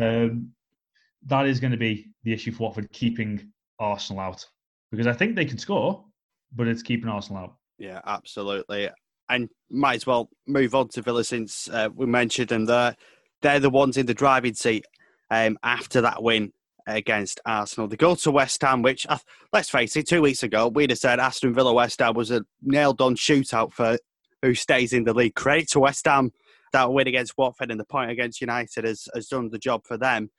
um, that is going to be the issue for Watford keeping Arsenal out because I think they can score, but it's keeping Arsenal out. Yeah, absolutely. And might as well move on to Villa since uh, we mentioned them there. They're the ones in the driving seat um, after that win against Arsenal. They go to West Ham, which, uh, let's face it, two weeks ago, we'd have said Aston Villa West Ham was a nailed on shootout for who stays in the league. Credit to West Ham. That win against Watford and the point against United has, has done the job for them.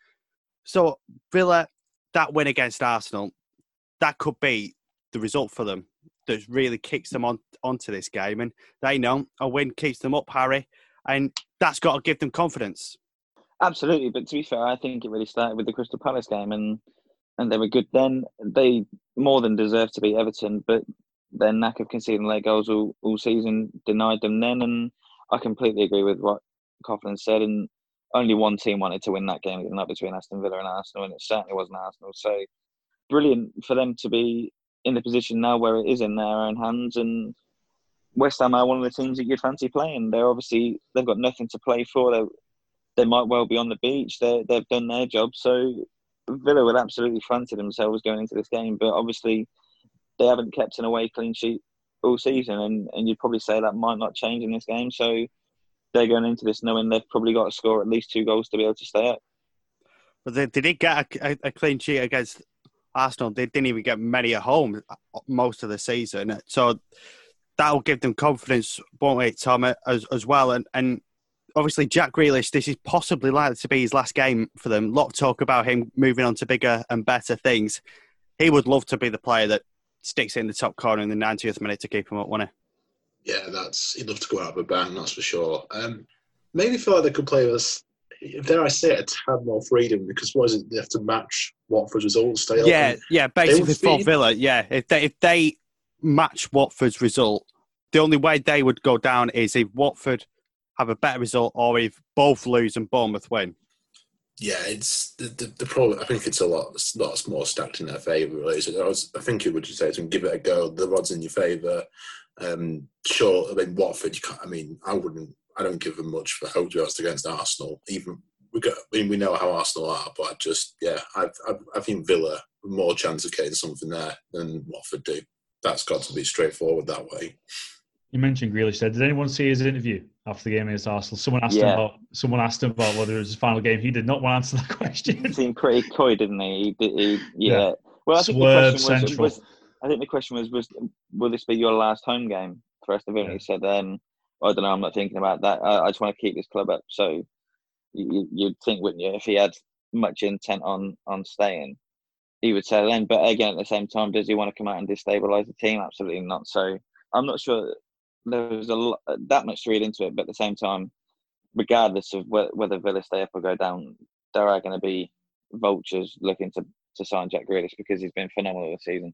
So, Villa, that win against Arsenal, that could be the result for them that really kicks them on onto this game. And they know a win keeps them up, Harry, and that's got to give them confidence. Absolutely, but to be fair, I think it really started with the Crystal Palace game, and and they were good then. They more than deserved to beat Everton, but their knack of conceding late goals all, all season denied them then. And I completely agree with what Coughlin said. And only one team wanted to win that game, not between Aston Villa and Arsenal, and it certainly wasn't Arsenal. So brilliant for them to be in the position now where it is in their own hands. And West Ham are one of the teams that you'd fancy playing. They're obviously they've got nothing to play for. They they might well be on the beach. They they've done their job. So Villa will absolutely fancy themselves going into this game. But obviously they haven't kept an away clean sheet all season, and and you'd probably say that might not change in this game. So they're going into this knowing they've probably got to score at least two goals to be able to stay up. But they, they did get a, a, clean sheet against Arsenal. They didn't even get many at home most of the season. So that'll give them confidence, won't it, Tom, as, as well? And, and obviously, Jack Grealish, this is possibly likely to be his last game for them. A lot of talk about him moving on to bigger and better things. He would love to be the player that sticks in the top corner in the 90th minute to keep him up, wouldn't he? Yeah, that's he'd love to go out with a bang, that's for sure. Um, maybe feel like they could play with us dare I say it, a tad more freedom because what is it? They have to match Watford's results. Stay yeah, yeah. Basically, for Villa, yeah. If they if they match Watford's result, the only way they would go down is if Watford have a better result or if both lose and Bournemouth win. Yeah, it's the, the, the problem. I think it's a lot, lot more stacked in their favour. Really. So I, was, I think you would say to give it a go. The odds in your favour. Um, sure, I mean Watford. You can't. I mean, I wouldn't I don't give them much for hope to us against Arsenal. Even we got, I mean, we know how Arsenal are, but I just yeah, I, I, I think Villa more chance of getting something there than Watford do. That's got to be straightforward that way. You mentioned Grealish there. Did anyone see his interview after the game against Arsenal? Someone asked yeah. him about someone asked him about whether it was his final game. He did not want to answer that question. He seemed pretty coy, didn't he? he, he yeah. yeah. Well, I think Swerve the question was, was, I think the question was, was will this be your last home game for Villa? Yeah. He said, um, I don't know. I'm not thinking about that. I, I just want to keep this club up. So you, you'd think, wouldn't you, if he had much intent on on staying, he would settle in. But again, at the same time, does he want to come out and destabilise the team? Absolutely not. So I'm not sure there's a lot, that much to read into it. But at the same time, regardless of whether, whether Villa stay up or go down, there are going to be vultures looking to to sign Jack Grealish because he's been phenomenal this season.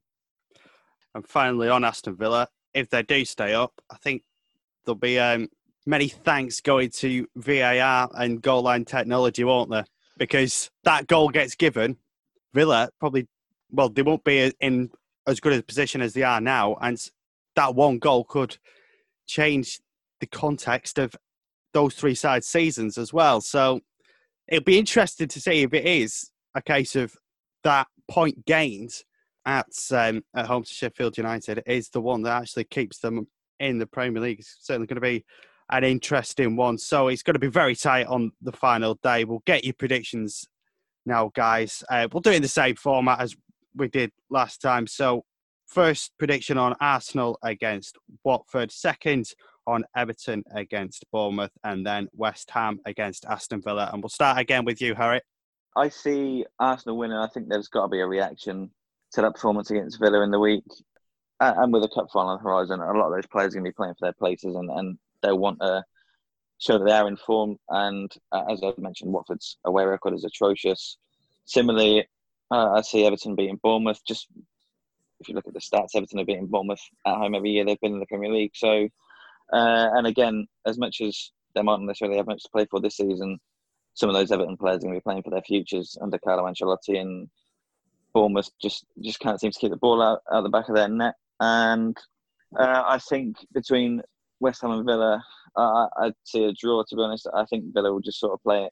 And finally, on Aston Villa, if they do stay up, I think there'll be um, many thanks going to VAR and goal line technology, won't there? Because that goal gets given, Villa probably, well, they won't be in as good a position as they are now, and that one goal could change the context of those three side seasons as well. So it'll be interesting to see if it is a case of that point gained at um, at home to Sheffield United is the one that actually keeps them in the Premier League. It's certainly going to be an interesting one. So it's going to be very tight on the final day. We'll get your predictions now, guys. Uh, we'll do it in the same format as we did last time. So first prediction on Arsenal against Watford. Second on Everton against Bournemouth, and then West Ham against Aston Villa. And we'll start again with you, Harry. I see Arsenal winning. I think there's got to be a reaction to that performance against Villa in the week. And with a cup final on the horizon, a lot of those players are going to be playing for their places and, and they'll want to show that they are in form. And uh, as I mentioned, Watford's away record is atrocious. Similarly, uh, I see Everton beating Bournemouth. Just if you look at the stats, Everton have beaten Bournemouth at home every year they've been in the Premier League. So, uh, and again, as much as they might not necessarily have much to play for this season, some of those Everton players are going to be playing for their futures under Carlo Ancelotti and Bournemouth just just can't seem to keep the ball out, out the back of their net. And uh, I think between West Ham and Villa, uh, I'd see a draw. To be honest, I think Villa will just sort of play it,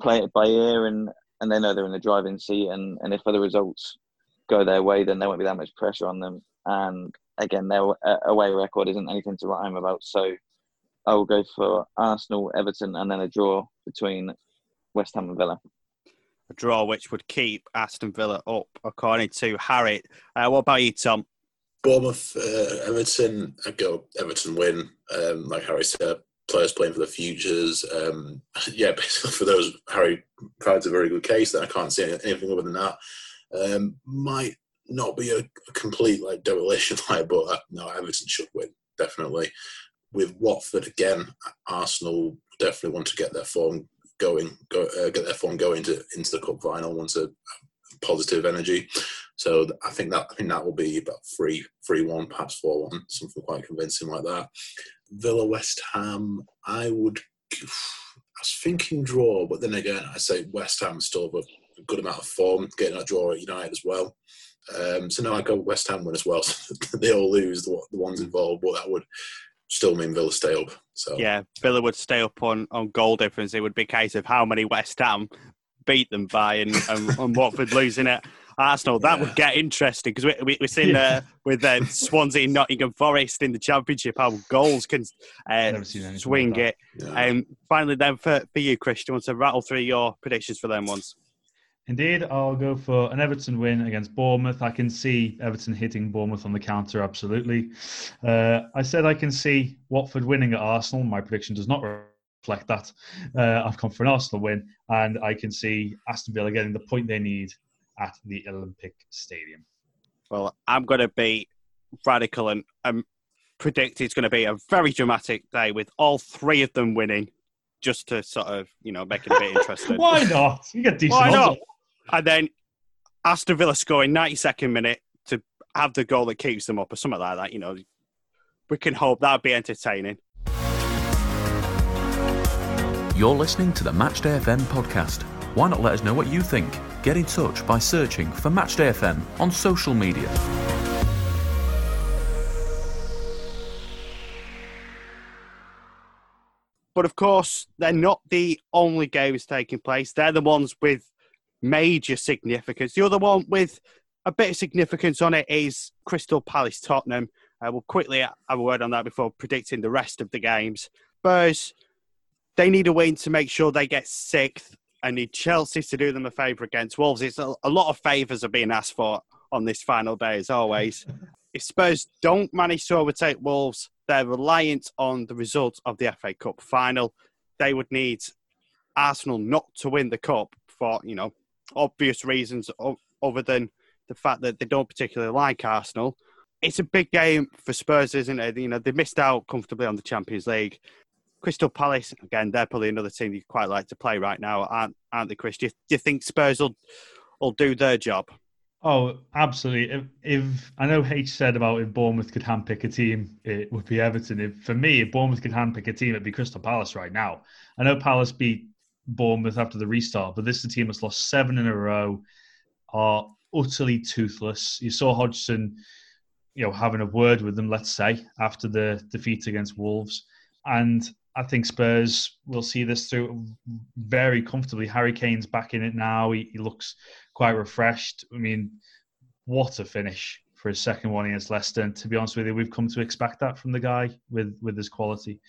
play it by ear, and, and they know they're in the driving seat. And, and if other results go their way, then there won't be that much pressure on them. And again, their away record isn't anything to write home about. So I will go for Arsenal, Everton, and then a draw between West Ham and Villa a draw which would keep Aston Villa up, according to Harry. Uh, what about you, Tom? Bournemouth, uh, Everton. I go Everton win. Um, like Harry said, players playing for the futures. Um, yeah, basically for those, Harry provides a very good case. That I can't see anything other than that. Um, might not be a, complete like demolition, like, but uh, no, Everton should win definitely. With Watford again, Arsenal definitely want to get their form going, go, uh, get their form going to, into the cup final. Want a positive energy. So I think that I think that will be about three three one, perhaps four one, something quite convincing like that. Villa West Ham, I would. I was thinking draw, but then again, I say West Ham still have a good amount of form, getting that draw at United as well. Um, so now I go West Ham win as well. So they all lose the, the ones involved, but that would still mean Villa stay up. So yeah, Villa would stay up on, on goal difference. It would be a case of how many West Ham beat them by and, and, and Watford losing it. Arsenal, that yeah. would get interesting because we, we, we're seeing yeah. uh, with uh, Swansea Nottingham Forest in the Championship how goals can uh, swing like it. Yeah. Um, finally, then for, for you, Chris, do want to rattle through your predictions for them ones? Indeed, I'll go for an Everton win against Bournemouth. I can see Everton hitting Bournemouth on the counter, absolutely. Uh, I said I can see Watford winning at Arsenal. My prediction does not reflect that. Uh, I've come for an Arsenal win, and I can see Aston Villa getting the point they need at the Olympic Stadium. Well, I'm going to be radical and um, predict it's going to be a very dramatic day with all three of them winning, just to sort of you know make it a bit interesting. Why not? You get decent. Why not? And then Aston Villa scoring 92nd minute to have the goal that keeps them up, or something like that. You know, we can hope that'd be entertaining. You're listening to the Matchday FM podcast. Why not let us know what you think? Get in touch by searching for Matchday FM on social media. But of course, they're not the only games taking place. They're the ones with major significance. The other one with a bit of significance on it is Crystal Palace Tottenham. Uh, we'll quickly have a word on that before predicting the rest of the games. Spurs, they need a win to make sure they get sixth and need Chelsea to do them a favour against Wolves. It's a, a lot of favours are being asked for on this final day, as always. if Spurs don't manage to overtake Wolves, they're reliant on the results of the FA Cup final. They would need Arsenal not to win the cup for, you know, obvious reasons other than the fact that they don't particularly like Arsenal. It's a big game for Spurs, isn't it? You know, they missed out comfortably on the Champions League. Crystal Palace, again, they're probably another team you quite like to play right now, aren't, aren't they, Chris? Do you, do you think Spurs will, will do their job? Oh, absolutely. If, if, I know H said about if Bournemouth could handpick a team, it would be Everton. If for me, if Bournemouth could handpick a team, it'd be Crystal Palace right now. I know Palace beat Bournemouth after the restart, but this is a team that's lost seven in a row, are utterly toothless. You saw Hodgson, you know, having a word with them, let's say, after the defeat against Wolves. And I think Spurs will see this through very comfortably. Harry Kane's back in it now. He, he looks quite refreshed. I mean, what a finish for his second one against Leicester. And to be honest with you, we've come to expect that from the guy with with his quality.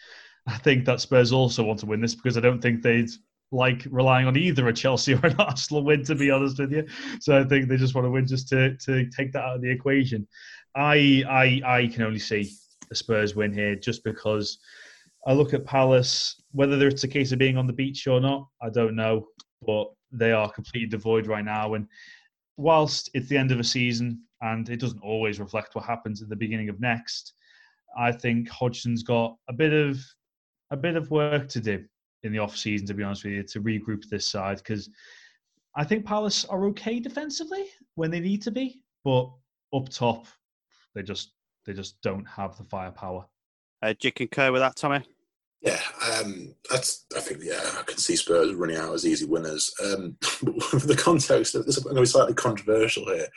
I think that Spurs also want to win this because I don't think they'd like relying on either a Chelsea or an Arsenal win, to be honest with you. So I think they just want to win just to, to take that out of the equation. I I I can only see the Spurs win here just because I look at Palace, whether it's a case of being on the beach or not, I don't know, but they are completely devoid right now. And whilst it's the end of a season and it doesn't always reflect what happens at the beginning of next, I think Hodgson's got a bit of a bit of work to do in the off season, to be honest with you, to regroup this side because I think Palace are okay defensively when they need to be, but up top they just they just don't have the firepower. Uh, do you concur with that, Tommy? Yeah, um, that's. I think yeah, I can see Spurs running out as easy winners. Um, the context, this is going to be slightly controversial here.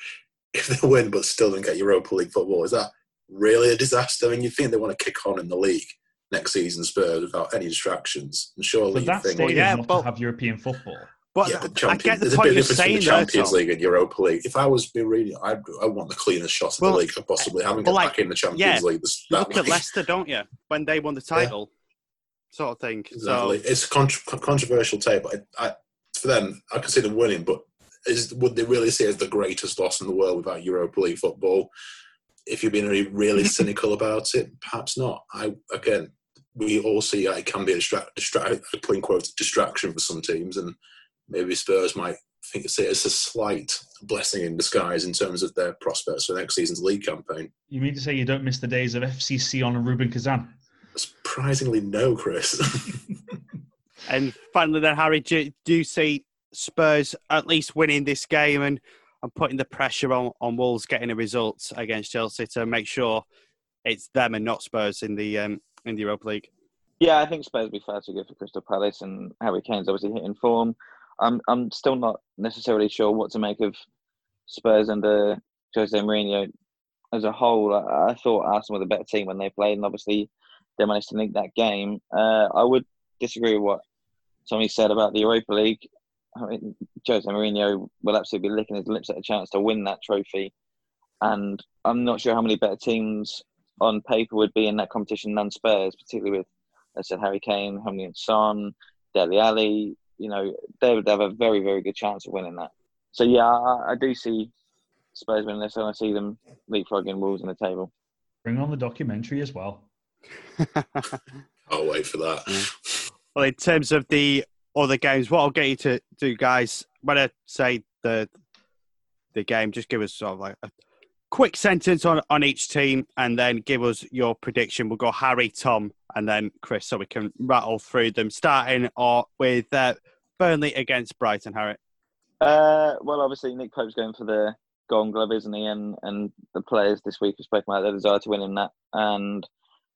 If they win but still don't get Europa League football, is that really a disaster? I mean, you think they want to kick on in the league next season, Spurs, without any distractions? And surely But you that think, stadium yeah, not but- to have European football. But yeah, but I get the there's a point big you're difference saying between there, Champions Tom. League and Europa League. If I was being really, I I want the cleanest shots of Well, the league I possibly having and like, back in the Champions yeah, League. This- that Look at. Leicester, don't you? When they won the title, sort of thing. Exactly. So It's a con- controversial take, but I, I, for them, I can see them winning. But is, would they really see it as the greatest loss in the world without Europa League football? If you're being really, really cynical about it, perhaps not. I again, we all see that it can be a distract, distract, in quotes, distraction for some teams, and maybe Spurs might think see it as a slight blessing in disguise in terms of their prospects for next season's league campaign. You mean to say you don't miss the days of FCC on a Rubin Kazan? Surprisingly, no, Chris. And finally, then Harry, do, do you see Spurs at least winning this game and, and putting the pressure on, on Wolves getting a result against Chelsea to make sure it's them and not Spurs in the um, in the Europa League? Yeah, I think Spurs will be far too good for Crystal Palace, and Harry Kane's obviously hitting form. I'm I'm still not necessarily sure what to make of Spurs under Jose Mourinho as a whole. I, I thought Arsenal were the better team when they played, and obviously they managed to link that game. Uh, I would disagree with what Tommy said about the Europa League. I mean, Jose Mourinho will absolutely be licking his lips at a chance to win that trophy, and I'm not sure how many better teams on paper would be in that competition than Spurs, particularly with, as I said, Harry Kane, Heung-min Son, Dele Alli. You know, they would have a very, very good chance of winning that. So yeah, I, I do see Spurs winning this, and I see them leapfrogging Wolves in the table. Bring on the documentary as well. I'll wait for that. Well, in terms of the other games, what I'll get you to do, guys, when I say the the game, just give us sort of like a quick sentence on, on each team and then give us your prediction. We'll go Harry, Tom, and then Chris so we can rattle through them, starting or with uh, Burnley against Brighton, Harry. Uh, well, obviously Nick Pope's going for the Golden Glove, isn't he? And and the players this week have spoken about their desire to win in that. And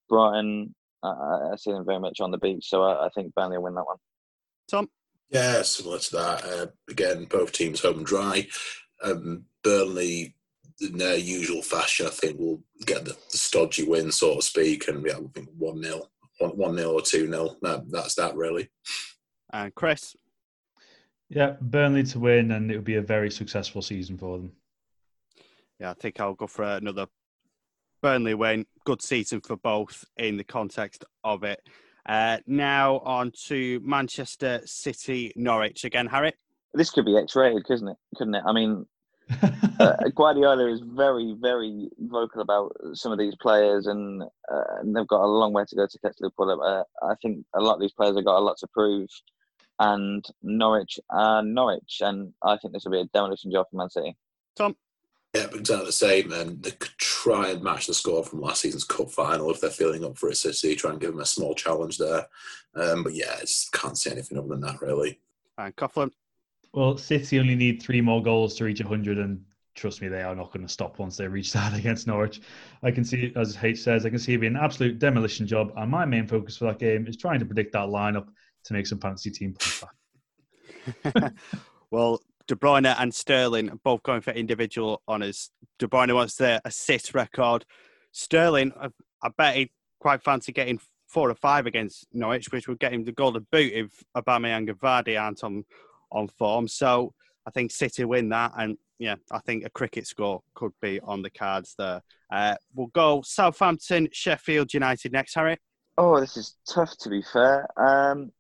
Brighton, uh, I see them very much on the beach, so I, I think Burnley will win that one. Tom? Yeah, similar to that. Uh, again, both teams home and dry. Um, Burnley, in their usual fashion, I think we'll get the, the stodgy win, so to speak, and yeah, I think one 0 one 0 or two 0 that, That's that really. And Chris? Yeah, Burnley to win, and it would be a very successful season for them. Yeah, I think I'll go for another Burnley win. Good season for both in the context of it. Uh, now on to Manchester City Norwich again, Harry. This could be X-rated, couldn't it? Couldn't it? I mean, uh, Guardiola is very, very vocal about some of these players, and, uh, and they've got a long way to go to catch Liverpool. Uh, I think a lot of these players have got a lot to prove, and Norwich are Norwich, and I think this will be a demolition job for Man City. Tom. Yeah, but exactly the same. And they could try and match the score from last season's cup final if they're feeling up for it. City, try and give them a small challenge there. Um, but yeah, I just can't see anything other than that really. And Coughlin. Well, City only need three more goals to reach 100, and trust me, they are not going to stop once they reach that against Norwich. I can see, as H says, I can see it being an absolute demolition job, and my main focus for that game is trying to predict that lineup to make some fantasy team points back. well, De Bruyne and Sterling both going for individual honours. De Bruyne wants the assist record. Sterling, I, I bet he quite fancy getting four or five against Norwich, which would get him the golden boot if Aubameyang and Vardy aren't on on form. So I think City win that, and yeah, I think a cricket score could be on the cards there. Uh, we'll go Southampton, Sheffield United next, Harry. Oh, this is tough to be fair. Um,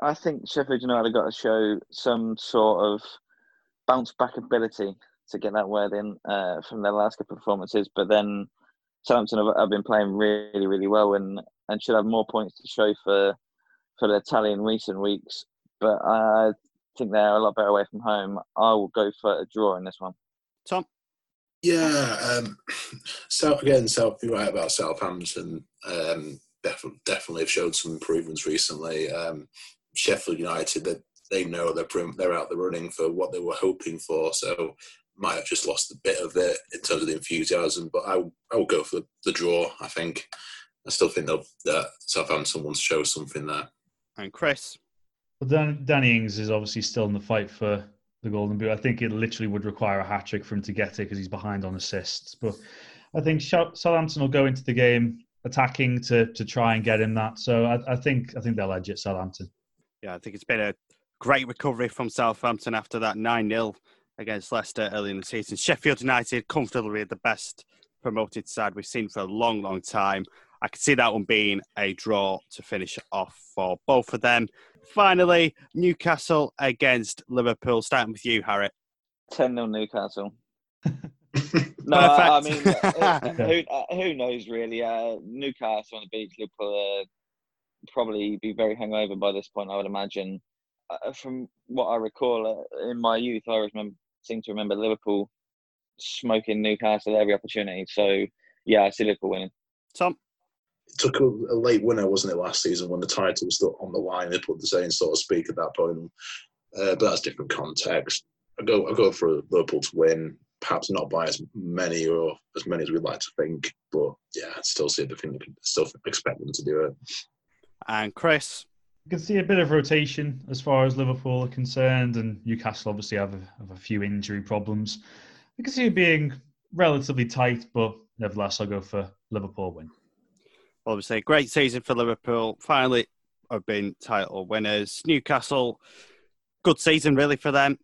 I think Sheffield United have got to show some sort of bounce back ability to get that word in uh, from their last couple of performances. But then Southampton have, have, been playing really, really well and, and should have more points to show for for the tally in recent weeks. But I think they're a lot better away from home. I will go for a draw in this one. Tom? Yeah, um, so again, so you're right about Southampton. Um, definitely, definitely have showed some improvements recently. Um, Sheffield United, they, they know they're they're out the running for what they were hoping for, so might have just lost a bit of it in terms of the enthusiasm. But I I will go for the draw. I think I still think that Southampton wants to show something there. And Chris, well, Dan, Danny Ings is obviously still in the fight for the Golden Boot. I think it literally would require a hat trick for him to get it because he's behind on assists. But I think Southampton will go into the game attacking to to try and get him that. So I, I think I think they'll edge it Southampton. Yeah, I think it's been a great recovery from Southampton after that nine 0 against Leicester early in the season. Sheffield United comfortably the best promoted side we've seen for a long, long time. I could see that one being a draw to finish off for both of them. Finally, Newcastle against Liverpool. Starting with you, Harry. 10 0 Newcastle. no, I mean, uh, who, uh, who knows really? Uh, Newcastle on the beach, Liverpool uh, probably be very hungover by this point, I would imagine. Uh, from what I recall uh, in my youth, I remember, seem to remember Liverpool smoking Newcastle every opportunity. So, yeah, I see Liverpool winning. Tom? Took a, a, late winner, wasn't it, last season when the title was still on the line? They put the saying, so to speak, at that point. Uh, but that's different context. I go, I go for Liverpool to win. Perhaps not by as many or as many as we'd like to think, but yeah, I'd still see the thing. Still expect them to do it. And Chris, you can see a bit of rotation as far as Liverpool are concerned, and Newcastle obviously have a, have a few injury problems. I can see it being relatively tight, but nevertheless, I'll go for Liverpool win obviously, great season for Liverpool. Finally, have been title winners. Newcastle, good season really for them.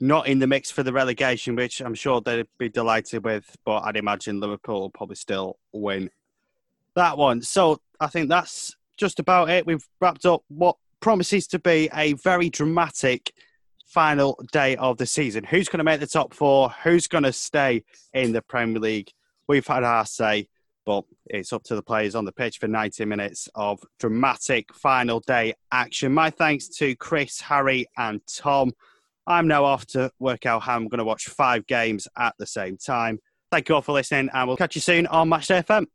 Not in the mix for the relegation, which I'm sure they'd be delighted with, but I'd imagine Liverpool will probably still win that one. So I think that's just about it. We've wrapped up what promises to be a very dramatic final day of the season. Who's going to make the top four? Who's going to stay in the Premier League? We've had our say but it's up to the players on the pitch for 90 minutes of dramatic final day action. My thanks to Chris, Harry, and Tom. I'm now off to work out how I'm going to watch five games at the same time. Thank you all for listening, and we'll catch you soon on Matchday FM.